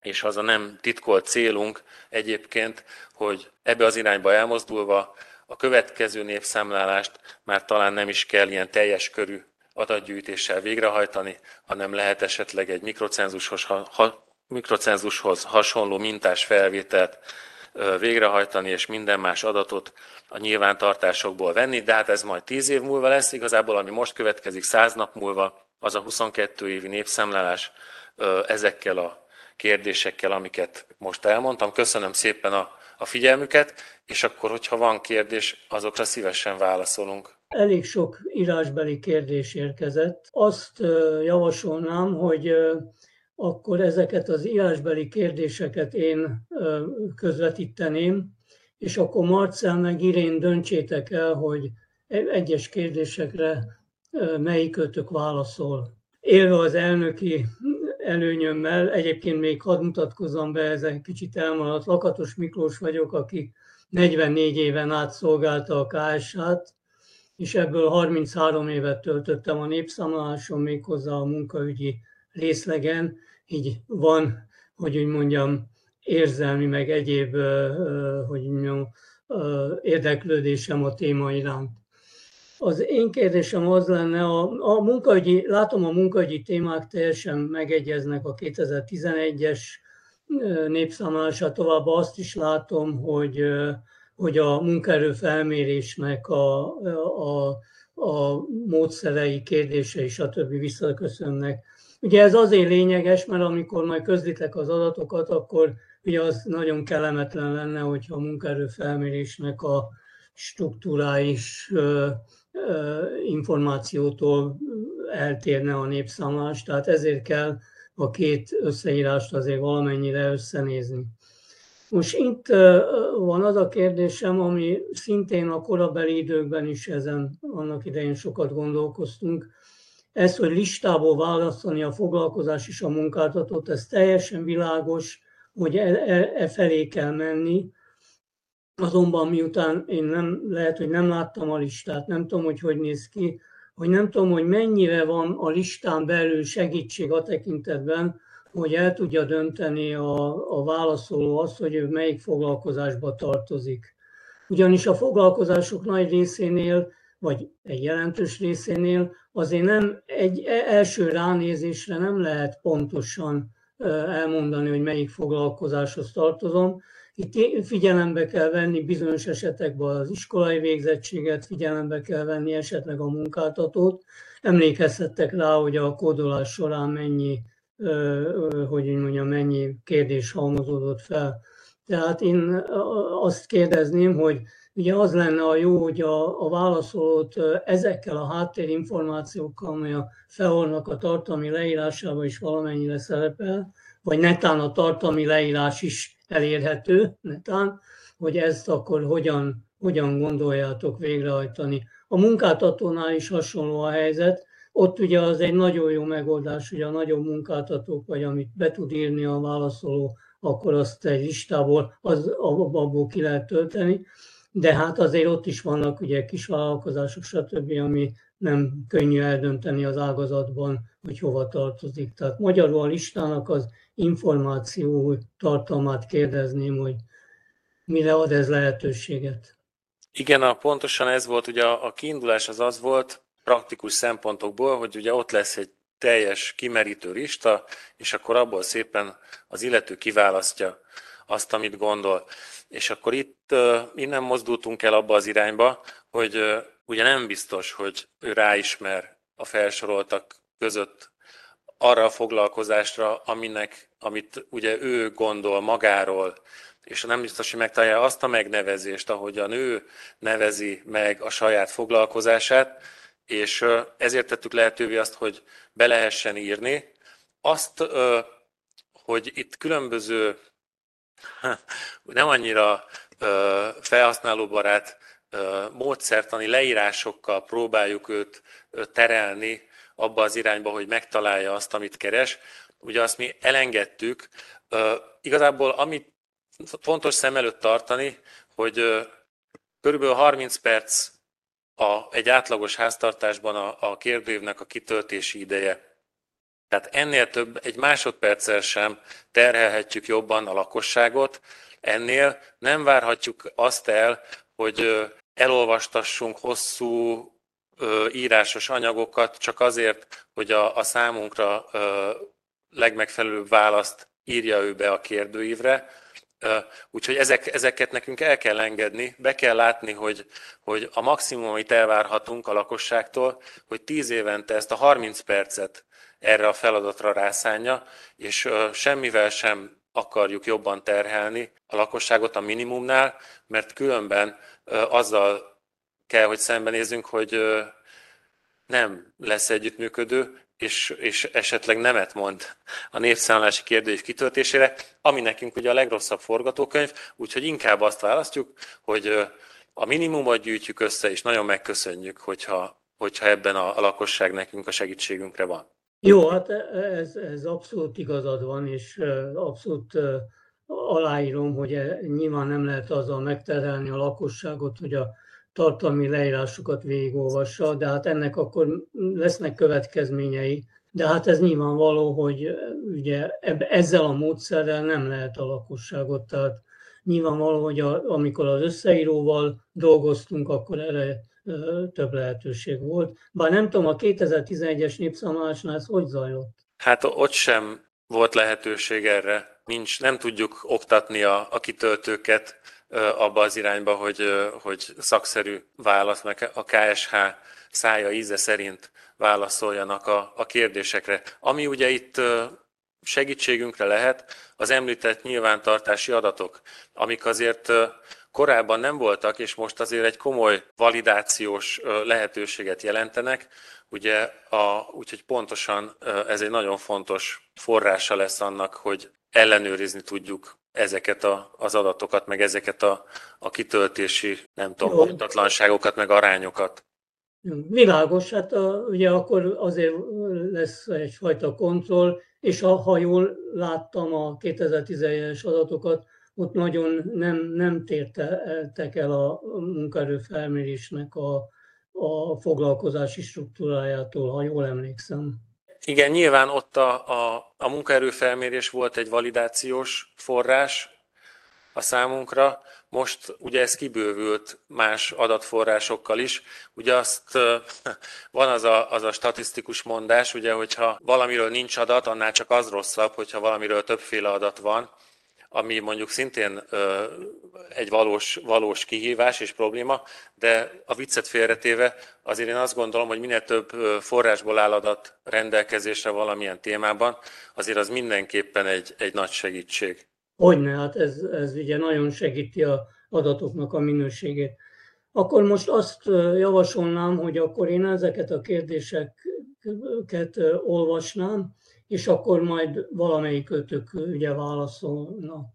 és az a nem titkolt célunk egyébként, hogy ebbe az irányba elmozdulva a következő népszámlálást már talán nem is kell ilyen teljes körű adatgyűjtéssel végrehajtani, hanem lehet esetleg egy mikrocenzushoz, ha, mikrocenzushoz hasonló mintás felvételt végrehajtani, és minden más adatot a nyilvántartásokból venni, de hát ez majd tíz év múlva lesz, igazából ami most következik száz nap múlva, az a 22 évi népszámlálás ezekkel a kérdésekkel, amiket most elmondtam. Köszönöm szépen a, a figyelmüket, és akkor, hogyha van kérdés, azokra szívesen válaszolunk. Elég sok írásbeli kérdés érkezett. Azt javasolnám, hogy akkor ezeket az írásbeli kérdéseket én közvetíteném, és akkor Marcel meg Irén döntsétek el, hogy e-, egyes kérdésekre melyikötök válaszol. Élve az elnöki előnyömmel, egyébként még hadd mutatkozom be, ez egy kicsit elmaradt, Lakatos Miklós vagyok, aki 44 éven át szolgálta a KSH-t, és ebből 33 évet töltöttem a népszámláláson, méghozzá a munkaügyi részlegen, így van, hogy úgy mondjam, érzelmi, meg egyéb, hogy mondjam, érdeklődésem a téma iránt. Az én kérdésem az lenne, a, a munkaügyi, látom a munkaügyi témák teljesen megegyeznek a 2011-es népszámlálását, tovább azt is látom, hogy, hogy a munkaerő felmérésnek a, a, a módszerei, kérdései, stb. visszaköszönnek Ugye ez azért lényeges, mert amikor majd közlitek az adatokat, akkor ugye az nagyon kellemetlen lenne, hogyha a munkaerő felmérésnek a struktúrális információtól eltérne a népszámlás, tehát ezért kell a két összeírást azért valamennyire összenézni. Most itt van az a kérdésem, ami szintén a korabeli időkben is ezen annak idején sokat gondolkoztunk, ez, hogy listából választani a foglalkozás és a munkáltatót, ez teljesen világos, hogy e, e, e felé kell menni. Azonban miután én nem, lehet, hogy nem láttam a listát, nem tudom, hogy hogy néz ki, hogy nem tudom, hogy mennyire van a listán belül segítség a tekintetben, hogy el tudja dönteni a, a válaszoló azt, hogy ő melyik foglalkozásba tartozik. Ugyanis a foglalkozások nagy részénél vagy egy jelentős részénél azért nem egy első ránézésre nem lehet pontosan elmondani, hogy melyik foglalkozáshoz tartozom. Itt figyelembe kell venni bizonyos esetekben az iskolai végzettséget, figyelembe kell venni esetleg a munkáltatót. Emlékezhettek rá, hogy a kódolás során mennyi hogy így mondjam, mennyi kérdés halmozódott fel. Tehát én azt kérdezném, hogy ugye az lenne a jó, hogy a, a válaszolót ezekkel a háttérinformációkkal, amely a felolnak a tartalmi leírásában is valamennyire szerepel, vagy netán a tartalmi leírás is elérhető, netán, hogy ezt akkor hogyan, hogyan gondoljátok végrehajtani. A munkáltatónál is hasonló a helyzet, ott ugye az egy nagyon jó megoldás, hogy a nagyobb munkáltatók, vagy amit be tud írni a válaszoló, akkor azt egy listából, az, abból ki lehet tölteni. De hát azért ott is vannak ugye kis vállalkozások, stb., ami nem könnyű eldönteni az ágazatban, hogy hova tartozik. Tehát magyarul a listának az információ tartalmát kérdezném, hogy mire ad ez lehetőséget. Igen, a, pontosan ez volt, ugye a, a kiindulás az az volt, praktikus szempontokból, hogy ugye ott lesz egy teljes kimerítő lista, és akkor abból szépen az illető kiválasztja azt, amit gondol. És akkor itt innen mozdultunk el abba az irányba, hogy ugye nem biztos, hogy ő ráismer a felsoroltak között arra a foglalkozásra, aminek, amit ugye ő gondol magáról, és nem biztos, hogy megtalálja azt a megnevezést, ahogy a nő nevezi meg a saját foglalkozását, és ezért tettük lehetővé azt, hogy be lehessen írni. Azt, hogy itt különböző, nem annyira felhasználóbarát módszertani leírásokkal próbáljuk őt terelni abba az irányba, hogy megtalálja azt, amit keres. Ugye azt mi elengedtük. Igazából amit fontos szem előtt tartani, hogy körülbelül 30 perc a, egy átlagos háztartásban a, a kérdőívnek a kitöltési ideje. Tehát ennél több, egy másodperccel sem terhelhetjük jobban a lakosságot, ennél nem várhatjuk azt el, hogy elolvastassunk hosszú írásos anyagokat csak azért, hogy a, a számunkra legmegfelelőbb választ írja ő be a kérdőívre, Úgyhogy ezek, ezeket nekünk el kell engedni, be kell látni, hogy, hogy a maximum, amit elvárhatunk a lakosságtól, hogy 10 évente ezt a 30 percet erre a feladatra rászánja, és semmivel sem akarjuk jobban terhelni a lakosságot a minimumnál, mert különben azzal kell, hogy szembenézzünk, hogy nem lesz együttműködő, és, és esetleg nemet mond a népszámlási kérdés kitöltésére, ami nekünk ugye a legrosszabb forgatókönyv, úgyhogy inkább azt választjuk, hogy a minimumot gyűjtjük össze, és nagyon megköszönjük, hogyha, hogyha ebben a, a lakosság nekünk a segítségünkre van. Jó, hát ez, ez abszolút igazad van, és abszolút aláírom, hogy nyilván nem lehet azzal megterelni a lakosságot, hogy a tartalmi leírásokat végigolvassa, de hát ennek akkor lesznek következményei. De hát ez nyilvánvaló, hogy ugye ezzel a módszerrel nem lehet a lakosságot, tehát nyilvánvaló, hogy a, amikor az összeíróval dolgoztunk, akkor erre több lehetőség volt. Bár nem tudom, a 2011-es népszámlálásnál ez hogy zajlott? Hát ott sem volt lehetőség erre. Nincs, nem tudjuk oktatni a, a kitöltőket abba az irányba, hogy, hogy szakszerű válasz, meg a KSH szája íze szerint válaszoljanak a, a kérdésekre. Ami ugye itt segítségünkre lehet, az említett nyilvántartási adatok, amik azért korábban nem voltak, és most azért egy komoly validációs lehetőséget jelentenek. Ugye, a, úgyhogy pontosan ez egy nagyon fontos forrása lesz annak, hogy ellenőrizni tudjuk ezeket a, az adatokat, meg ezeket a, a kitöltési, nem tudom, pontatlanságokat, meg arányokat. Világos, hát a, ugye akkor azért lesz egyfajta kontroll, és ha, ha jól láttam a 2011-es adatokat, ott nagyon nem, nem tértek el a munkaerőfelmérésnek a, a foglalkozási struktúrájától, ha jól emlékszem. Igen, nyilván ott a, a, a munkaerőfelmérés volt egy validációs forrás a számunkra, most ugye ez kibővült más adatforrásokkal is. Ugye azt van az a, az a statisztikus mondás, ugye, hogyha valamiről nincs adat, annál csak az rosszabb, hogyha valamiről többféle adat van. Ami mondjuk szintén egy valós, valós kihívás és probléma, de a viccet félretéve azért én azt gondolom, hogy minél több forrásból áll adat rendelkezésre valamilyen témában, azért az mindenképpen egy, egy nagy segítség. Hogyne, hát ez, ez ugye nagyon segíti a adatoknak a minőségét. Akkor most azt javasolnám, hogy akkor én ezeket a kérdéseket olvasnám, és akkor majd valamelyik ötök ugye válaszolna.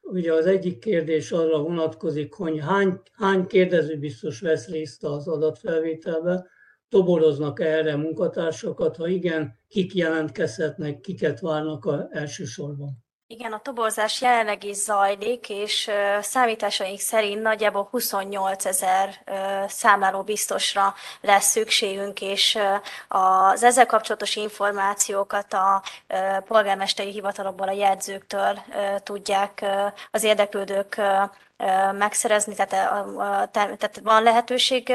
Ugye az egyik kérdés arra vonatkozik, hogy hány, hány kérdező biztos vesz részt az adatfelvételbe, toboroznak erre munkatársakat, ha igen, kik jelentkezhetnek, kiket várnak a elsősorban. Igen, a toborzás jelenleg is zajlik, és számításaink szerint nagyjából 28 ezer számláló biztosra lesz szükségünk, és az ezzel kapcsolatos információkat a polgármesteri hivatalokból, a jegyzőktől tudják az érdeklődők megszerezni, tehát, van lehetőség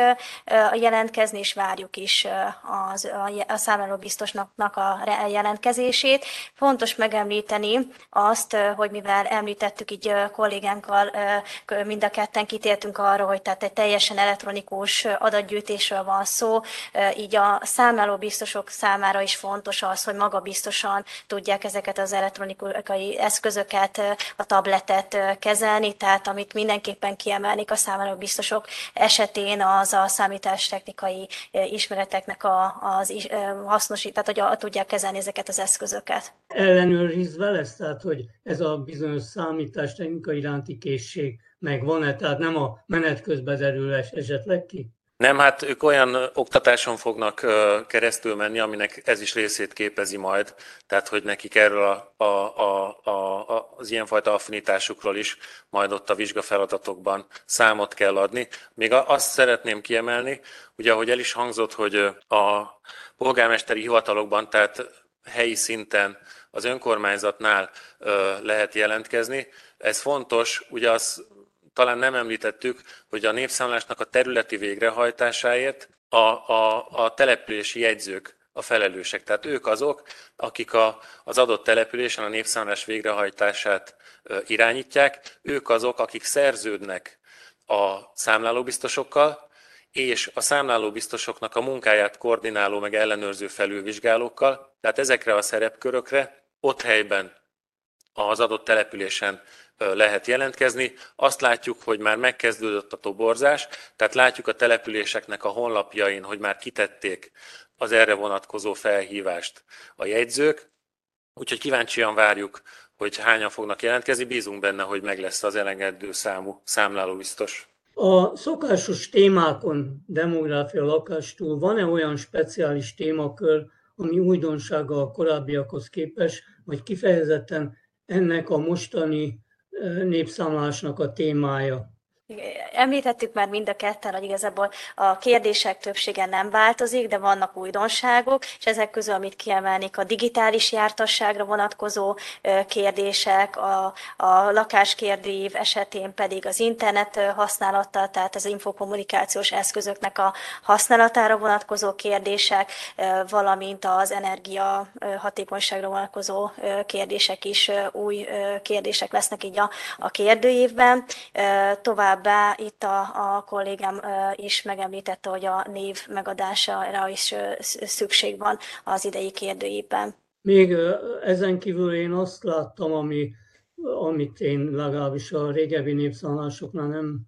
jelentkezni, és várjuk is a számláló biztosnak a jelentkezését. Fontos megemlíteni azt, hogy mivel említettük így kollégánkkal, mind a ketten kitértünk arra, hogy tehát egy teljesen elektronikus adatgyűjtésről van szó, így a számláló biztosok számára is fontos az, hogy maga biztosan tudják ezeket az elektronikai eszközöket, a tabletet kezelni, tehát amit amit mindenképpen kiemelnék a számára biztosok esetén az a számítástechnikai ismereteknek a, az hasznosít, tehát hogy a, tudják kezelni ezeket az eszközöket. Ellenőrizve lesz, tehát hogy ez a bizonyos számítástechnikai iránti készség megvan-e, tehát nem a menet közben derül esetleg ki? Nem, hát ők olyan oktatáson fognak keresztül menni, aminek ez is részét képezi majd, tehát hogy nekik erről a, a, a, a, az ilyenfajta affinitásukról is majd ott a vizsgafeladatokban számot kell adni. Még azt szeretném kiemelni, ugye ahogy el is hangzott, hogy a polgármesteri hivatalokban, tehát helyi szinten az önkormányzatnál lehet jelentkezni. Ez fontos, ugye az talán nem említettük, hogy a népszámlásnak a területi végrehajtásáért a, a, a települési jegyzők a felelősek. Tehát ők azok, akik a, az adott településen a népszámlás végrehajtását irányítják, ők azok, akik szerződnek a számlálóbiztosokkal, és a számlálóbiztosoknak a munkáját koordináló meg ellenőrző felülvizsgálókkal. Tehát ezekre a szerepkörökre ott helyben az adott településen lehet jelentkezni. Azt látjuk, hogy már megkezdődött a toborzás, tehát látjuk a településeknek a honlapjain, hogy már kitették az erre vonatkozó felhívást a jegyzők, úgyhogy kíváncsian várjuk, hogy hányan fognak jelentkezni, bízunk benne, hogy meg lesz az elengedő számú számláló biztos. A szokásos témákon, demográfia, lakástól, van-e olyan speciális témakör, ami újdonsága a korábbiakhoz képes, vagy kifejezetten ennek a mostani népszámlásnak a témája. Említettük már mind a ketten, hogy igazából a kérdések többsége nem változik, de vannak újdonságok, és ezek közül, amit kiemelnék, a digitális jártasságra vonatkozó kérdések, a, a lakáskérdév esetén pedig az internet használata, tehát az infokommunikációs eszközöknek a használatára vonatkozó kérdések, valamint az energia hatékonyságra vonatkozó kérdések is új kérdések lesznek így a, a kérdőívben. Tovább Továbbá itt a, a kollégám is megemlítette, hogy a név megadására is szükség van az idei kérdőjében. Még ezen kívül én azt láttam, ami, amit én legalábbis a régebbi népszállásoknál nem,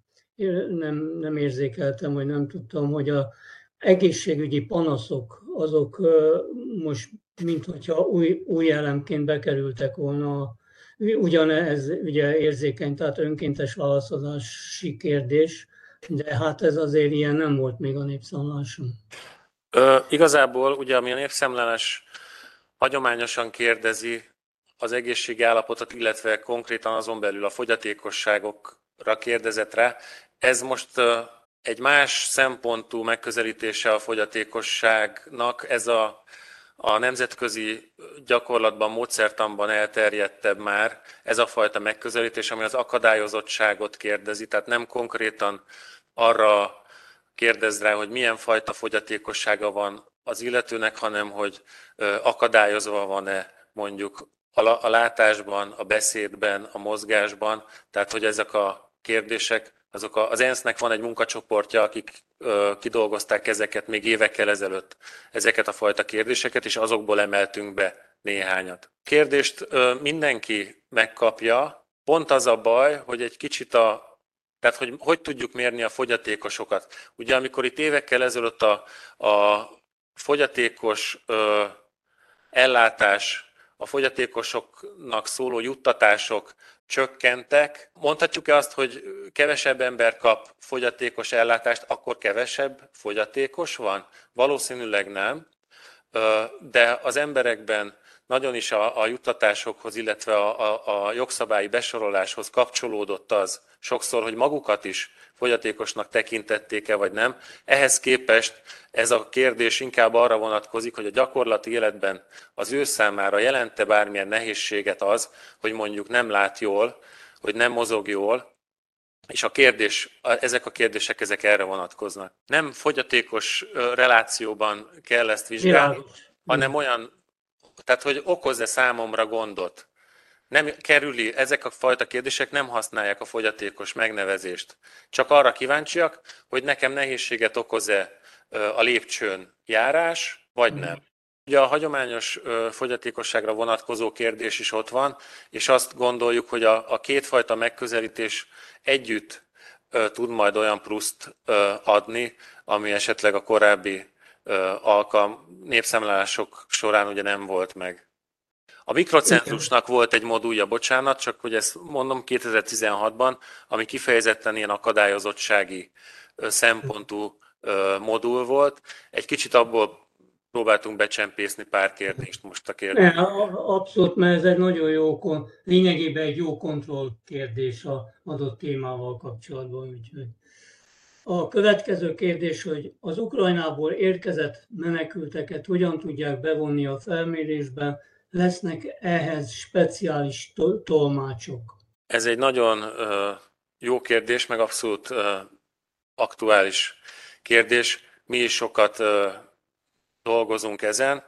nem, nem érzékeltem, vagy nem tudtam, hogy a egészségügyi panaszok, azok most, mint hogyha új, új elemként bekerültek volna a Ugyanez ugye érzékeny, tehát önkéntes válaszadási kérdés, de hát ez azért ilyen nem volt még a népszámláson. Igazából ugye ami a népszámlálás hagyományosan kérdezi az egészségi állapotot, illetve konkrétan azon belül a fogyatékosságokra kérdezett rá, ez most egy más szempontú megközelítése a fogyatékosságnak, ez a a nemzetközi gyakorlatban, módszertanban elterjedtebb már ez a fajta megközelítés, ami az akadályozottságot kérdezi, tehát nem konkrétan arra kérdez rá, hogy milyen fajta fogyatékossága van az illetőnek, hanem hogy akadályozva van-e mondjuk a, látásban, a beszédben, a mozgásban, tehát hogy ezek a kérdések, azok a, az ENSZ-nek van egy munkacsoportja, akik ö, kidolgozták ezeket még évekkel ezelőtt, ezeket a fajta kérdéseket, és azokból emeltünk be néhányat. Kérdést ö, mindenki megkapja, pont az a baj, hogy egy kicsit a tehát, hogy hogy tudjuk mérni a fogyatékosokat. Ugye, amikor itt évekkel ezelőtt a, a fogyatékos ö, ellátás, a fogyatékosoknak szóló juttatások csökkentek. Mondhatjuk-e azt, hogy kevesebb ember kap fogyatékos ellátást, akkor kevesebb fogyatékos van? Valószínűleg nem, de az emberekben nagyon is a, a juttatásokhoz, illetve a, a, a jogszabályi besoroláshoz kapcsolódott az sokszor, hogy magukat is fogyatékosnak tekintették-e vagy nem. Ehhez képest ez a kérdés inkább arra vonatkozik, hogy a gyakorlati életben az ő számára jelente bármilyen nehézséget az, hogy mondjuk nem lát jól, hogy nem mozog jól, és a kérdés, ezek a kérdések ezek erre vonatkoznak. Nem fogyatékos relációban kell ezt vizsgálni, hanem olyan, tehát hogy okoz-e számomra gondot, nem kerüli, ezek a fajta kérdések nem használják a fogyatékos megnevezést. Csak arra kíváncsiak, hogy nekem nehézséget okoz-e a lépcsőn járás, vagy mhm. nem. Ugye a hagyományos fogyatékosságra vonatkozó kérdés is ott van, és azt gondoljuk, hogy a, a kétfajta megközelítés együtt tud majd olyan pluszt adni, ami esetleg a korábbi alkalm népszámlálások során ugye nem volt meg. A mikrocenzusnak volt egy modulja, bocsánat, csak hogy ezt mondom 2016-ban, ami kifejezetten ilyen akadályozottsági szempontú modul volt. Egy kicsit abból próbáltunk becsempészni pár kérdést most a kérdést. Abszolút, mert ez egy nagyon jó, lényegében egy jó kontroll kérdés a adott témával kapcsolatban. Úgyhogy. A következő kérdés, hogy az Ukrajnából érkezett menekülteket hogyan tudják bevonni a felmérésben, lesznek ehhez speciális tolmácsok? Ez egy nagyon jó kérdés, meg abszolút aktuális kérdés. Mi is sokat dolgozunk ezen.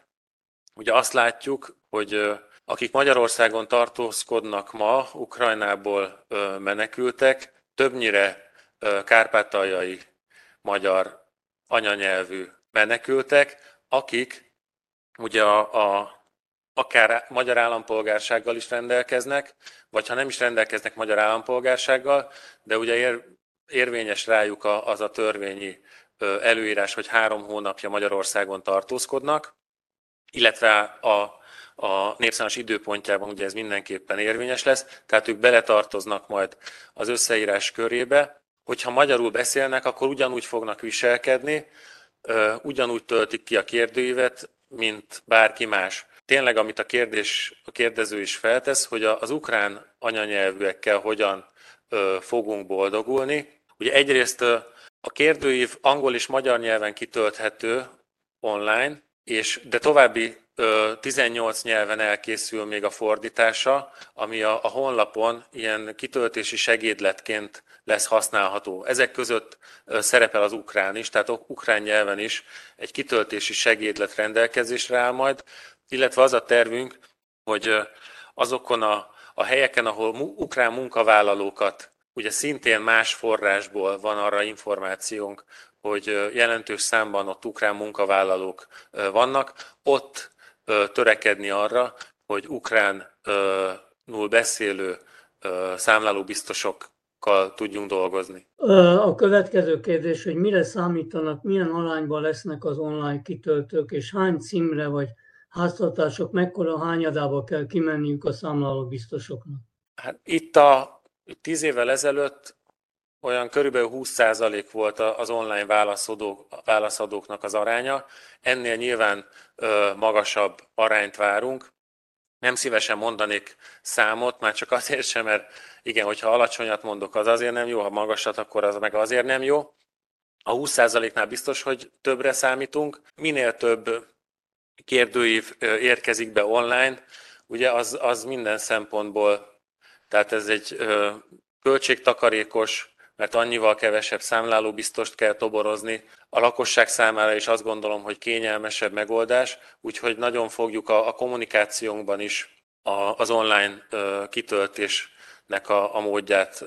Ugye azt látjuk, hogy akik Magyarországon tartózkodnak ma, Ukrajnából menekültek, többnyire kárpátaljai magyar anyanyelvű menekültek, akik ugye a, a akár magyar állampolgársággal is rendelkeznek, vagy ha nem is rendelkeznek magyar állampolgársággal, de ugye ér, érvényes rájuk az a törvényi előírás, hogy három hónapja Magyarországon tartózkodnak, illetve a, a népszámos időpontjában ugye ez mindenképpen érvényes lesz, tehát ők beletartoznak majd az összeírás körébe. Hogyha magyarul beszélnek, akkor ugyanúgy fognak viselkedni, ugyanúgy töltik ki a kérdőívet, mint bárki más tényleg, amit a kérdés, a kérdező is feltesz, hogy az ukrán anyanyelvűekkel hogyan fogunk boldogulni. Ugye egyrészt a kérdőív angol és magyar nyelven kitölthető online, és de további 18 nyelven elkészül még a fordítása, ami a, a honlapon ilyen kitöltési segédletként lesz használható. Ezek között szerepel az ukrán is, tehát ukrán nyelven is egy kitöltési segédlet rendelkezésre áll majd, illetve az a tervünk, hogy azokon a, a helyeken, ahol ukrán munkavállalókat, ugye szintén más forrásból van arra információnk, hogy jelentős számban ott ukrán munkavállalók vannak, ott törekedni arra, hogy ukránul beszélő számlálóbiztosokkal tudjunk dolgozni. A következő kérdés, hogy mire számítanak, milyen arányban lesznek az online kitöltők, és hány címre vagy háztartások mekkora hányadába kell kimenniük a számláló biztosoknak? Hát itt a tíz évvel ezelőtt olyan körülbelül 20% volt az online válaszadók, válaszadóknak az aránya. Ennél nyilván magasabb arányt várunk. Nem szívesen mondanék számot, már csak azért sem, mert igen, hogyha alacsonyat mondok, az azért nem jó, ha magasat, akkor az meg azért nem jó. A 20%-nál biztos, hogy többre számítunk. Minél több kérdőív érkezik be online, ugye az, az minden szempontból, tehát ez egy költségtakarékos, mert annyival kevesebb számláló biztost kell toborozni. A lakosság számára is azt gondolom, hogy kényelmesebb megoldás, úgyhogy nagyon fogjuk a, a kommunikációnkban is az online kitöltésnek a, a módját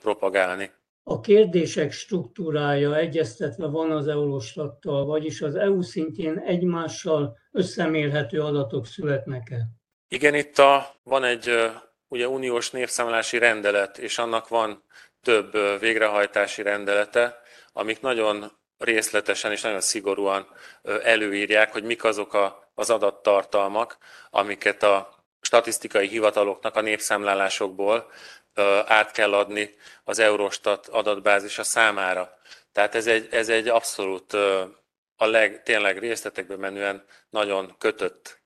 propagálni. A kérdések struktúrája egyeztetve van az Eurostattal, vagyis az EU szintjén egymással összemérhető adatok születnek-e? Igen, itt a, van egy ugye uniós népszámlási rendelet, és annak van több végrehajtási rendelete, amik nagyon részletesen és nagyon szigorúan előírják, hogy mik azok a, az adattartalmak, amiket a statisztikai hivataloknak a népszámlálásokból át kell adni az Eurostat adatbázisa számára. Tehát ez egy, ez egy abszolút a leg, tényleg részletekben menően nagyon kötött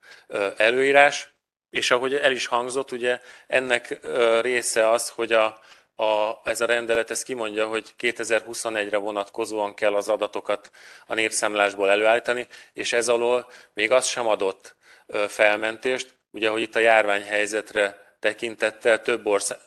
előírás, és ahogy el is hangzott, ugye ennek része az, hogy a, a, ez a rendelet ez kimondja, hogy 2021-re vonatkozóan kell az adatokat a népszámlásból előállítani, és ez alól még az sem adott felmentést, ugye, hogy itt a járványhelyzetre tekintettel több ország,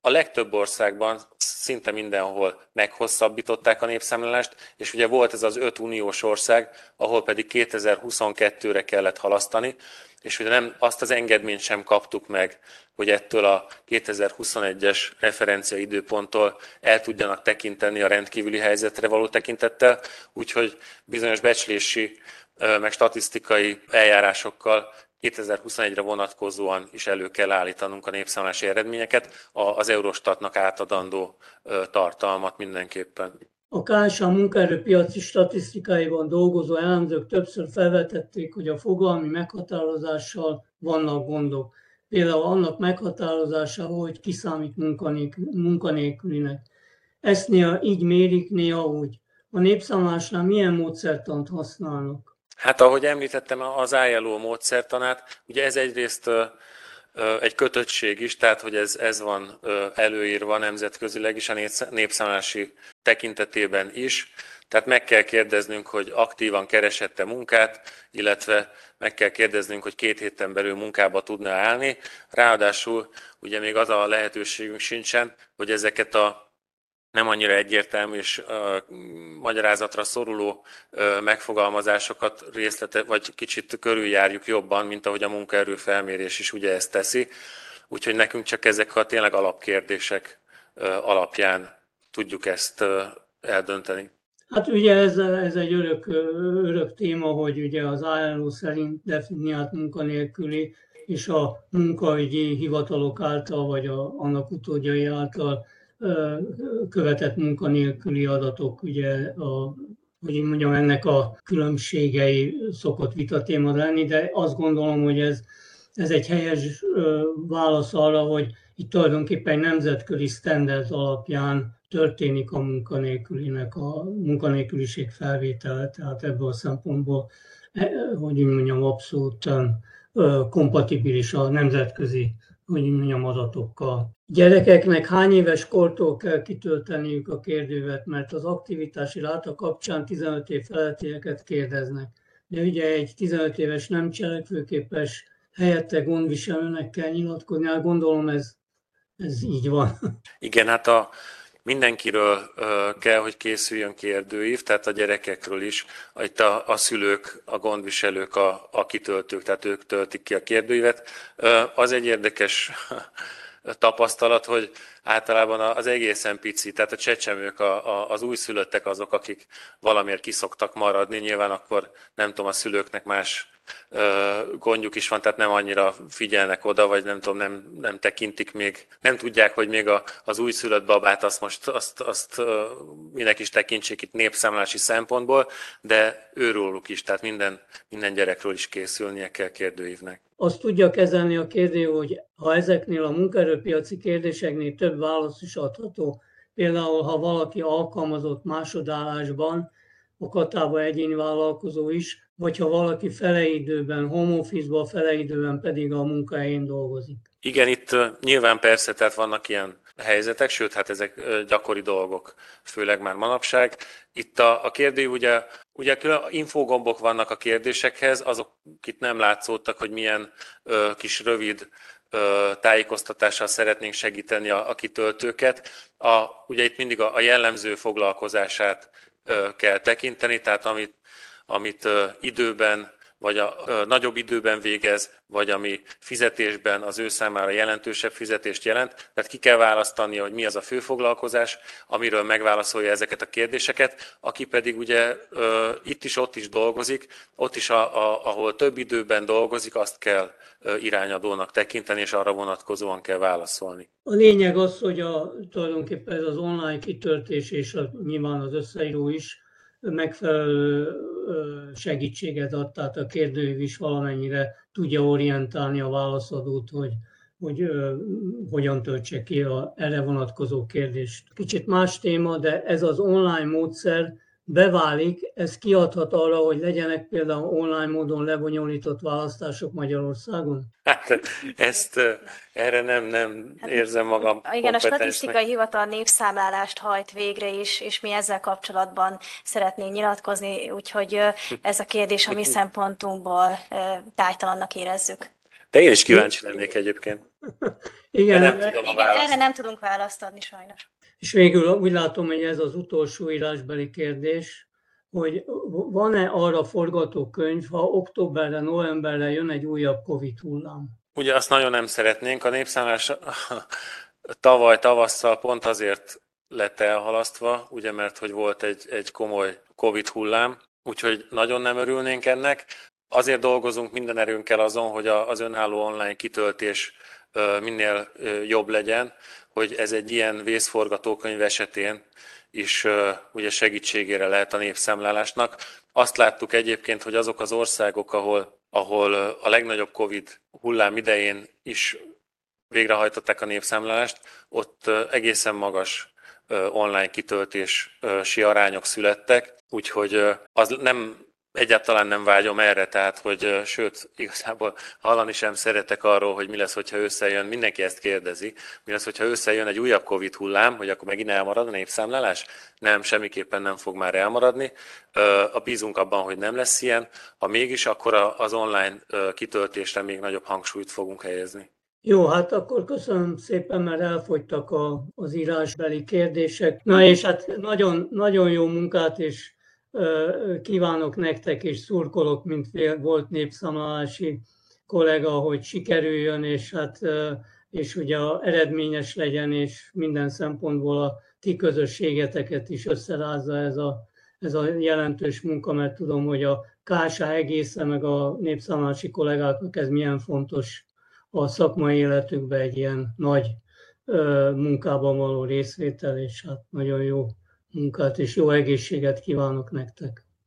a legtöbb országban szinte mindenhol meghosszabbították a népszámlálást, és ugye volt ez az öt uniós ország, ahol pedig 2022-re kellett halasztani, és ugye nem azt az engedményt sem kaptuk meg, hogy ettől a 2021-es referencia időponttól el tudjanak tekinteni a rendkívüli helyzetre való tekintettel, úgyhogy bizonyos becslési meg statisztikai eljárásokkal 2021-re vonatkozóan is elő kell állítanunk a népszámlási eredményeket, az Eurostatnak átadandó tartalmat mindenképpen. A KSA munkaerőpiaci statisztikáiban dolgozó elemzők többször felvetették, hogy a fogalmi meghatározással vannak gondok. Például annak meghatározása, hogy kiszámít munkanélkülinek. Ezt néha így mérik, néha úgy. A népszámlásnál milyen módszertant használnak? Hát ahogy említettem, az ILO módszertanát, ugye ez egyrészt egy kötöttség is, tehát hogy ez, ez van előírva nemzetközileg is a népszámlási tekintetében is. Tehát meg kell kérdeznünk, hogy aktívan keresette munkát, illetve meg kell kérdeznünk, hogy két héten belül munkába tudna állni. Ráadásul ugye még az a lehetőségünk sincsen, hogy ezeket a nem annyira egyértelmű és uh, magyarázatra szoruló megfogalmazásokat részlete, vagy kicsit körüljárjuk jobban, mint ahogy a munkaerő felmérés is ugye ezt teszi. Úgyhogy nekünk csak ezek a tényleg alapkérdések alapján tudjuk ezt eldönteni. Hát ugye ez, ez egy örök, örök téma, hogy ugye az ILO szerint definiált munkanélküli és a munkaügyi hivatalok által, vagy a, annak utódjai által követett munkanélküli adatok, ugye a, hogy én mondjam, ennek a különbségei szokott vitatéma lenni, de azt gondolom, hogy ez, ez egy helyes válasz arra, hogy itt tulajdonképpen nemzetközi standard alapján történik a munkanélkülinek a munkanélküliség felvétele, tehát ebből a szempontból, e, hogy úgy mondjam, abszolút kompatibilis a nemzetközi hogy mondjam, adatokkal. Gyerekeknek hány éves kortól kell kitölteniük a kérdővet, mert az aktivitási ráta kapcsán 15 év felettieket kérdeznek. De ugye egy 15 éves nem cselekvőképes helyette gondviselőnek kell nyilatkozni, hát gondolom ez, ez így van. Igen, hát a, mindenkiről kell, hogy készüljön kérdőív, tehát a gyerekekről is. Itt a, a szülők, a gondviselők, a, a kitöltők, tehát ők töltik ki a kérdőívet. Az egy érdekes tapasztalat, hogy általában az egészen pici, tehát a csecsemők, a, a, az újszülöttek azok, akik valamiért kiszoktak maradni, nyilván akkor nem tudom, a szülőknek más gondjuk is van, tehát nem annyira figyelnek oda, vagy nem tudom, nem, nem tekintik még, nem tudják, hogy még a, az újszülött babát azt most azt, azt minek is tekintsék itt népszámlási szempontból, de őróluk is, tehát minden, minden gyerekről is készülnie kell kérdőívnek. Azt tudja kezelni a kérdő, hogy ha ezeknél a munkaerőpiaci kérdéseknél több válasz is adható, például ha valaki alkalmazott másodállásban, a katába egyéni vállalkozó is, vagy ha valaki feleidőben, office feleidőben pedig a munkahelyén dolgozik. Igen, itt nyilván persze, tehát vannak ilyen helyzetek, sőt, hát ezek gyakori dolgok, főleg már manapság. Itt a, a kérdő, ugye, ugye külön infogombok vannak a kérdésekhez, azok itt nem látszódtak, hogy milyen ö, kis rövid ö, tájékoztatással szeretnénk segíteni a, a kitöltőket. A, ugye itt mindig a, a jellemző foglalkozását ö, kell tekinteni, tehát amit amit időben vagy a, nagyobb időben végez, vagy ami fizetésben az ő számára jelentősebb fizetést jelent. Tehát ki kell választani, hogy mi az a főfoglalkozás, amiről megválaszolja ezeket a kérdéseket, aki pedig ugye itt is, ott is dolgozik, ott is, a, a, ahol több időben dolgozik, azt kell irányadónak tekinteni, és arra vonatkozóan kell válaszolni. A lényeg az, hogy a, tulajdonképpen ez az online kitörtés, és a, nyilván az összeíró is, megfelelő segítséget ad, tehát a kérdőív is valamennyire tudja orientálni a válaszadót, hogy, hogy hogyan töltse ki a erre vonatkozó kérdést. Kicsit más téma, de ez az online módszer beválik, ez kiadhat arra, hogy legyenek például online módon lebonyolított választások Magyarországon? Hát ezt erre nem, nem hát, érzem magam Igen, a statisztikai hivatal népszámlálást hajt végre is, és mi ezzel kapcsolatban szeretnénk nyilatkozni, úgyhogy ez a kérdés a mi szempontunkból tájtalannak érezzük. De én is kíváncsi lennék egyébként. Igen, nem tudom választ. erre nem tudunk választ adni sajnos. És végül úgy látom, hogy ez az utolsó írásbeli kérdés, hogy van-e arra forgatókönyv, ha októberre, novemberre jön egy újabb Covid hullám? Ugye azt nagyon nem szeretnénk. A népszámlás tavaly tavasszal pont azért lett elhalasztva, ugye mert hogy volt egy, egy komoly Covid hullám, úgyhogy nagyon nem örülnénk ennek. Azért dolgozunk minden erőnkkel azon, hogy az önálló online kitöltés minél jobb legyen, hogy ez egy ilyen vészforgatókönyv esetén is ugye segítségére lehet a népszámlálásnak. Azt láttuk egyébként, hogy azok az országok, ahol, ahol a legnagyobb Covid hullám idején is végrehajtották a népszámlálást, ott egészen magas online kitöltési arányok születtek, úgyhogy az nem Egyáltalán nem vágyom erre, tehát, hogy sőt, igazából hallani sem szeretek arról, hogy mi lesz, hogyha összejön, mindenki ezt kérdezi, mi lesz, hogyha összejön egy újabb Covid hullám, hogy akkor megint elmarad a népszámlálás? Nem, semmiképpen nem fog már elmaradni. A bízunk abban, hogy nem lesz ilyen. Ha mégis, akkor az online kitöltésre még nagyobb hangsúlyt fogunk helyezni. Jó, hát akkor köszönöm szépen, mert elfogytak a, az írásbeli kérdések. Na és hát nagyon, nagyon jó munkát és kívánok nektek, és szurkolok, mint volt népszámlálási kollega, hogy sikerüljön, és hát és ugye eredményes legyen, és minden szempontból a ti közösségeteket is összerázza ez a, ez a jelentős munka, mert tudom, hogy a KSA egészen, meg a népszámlálási kollégáknak ez milyen fontos a szakmai életükben egy ilyen nagy munkában való részvétel, és hát nagyon jó munkát és jó egészséget kívánok nektek!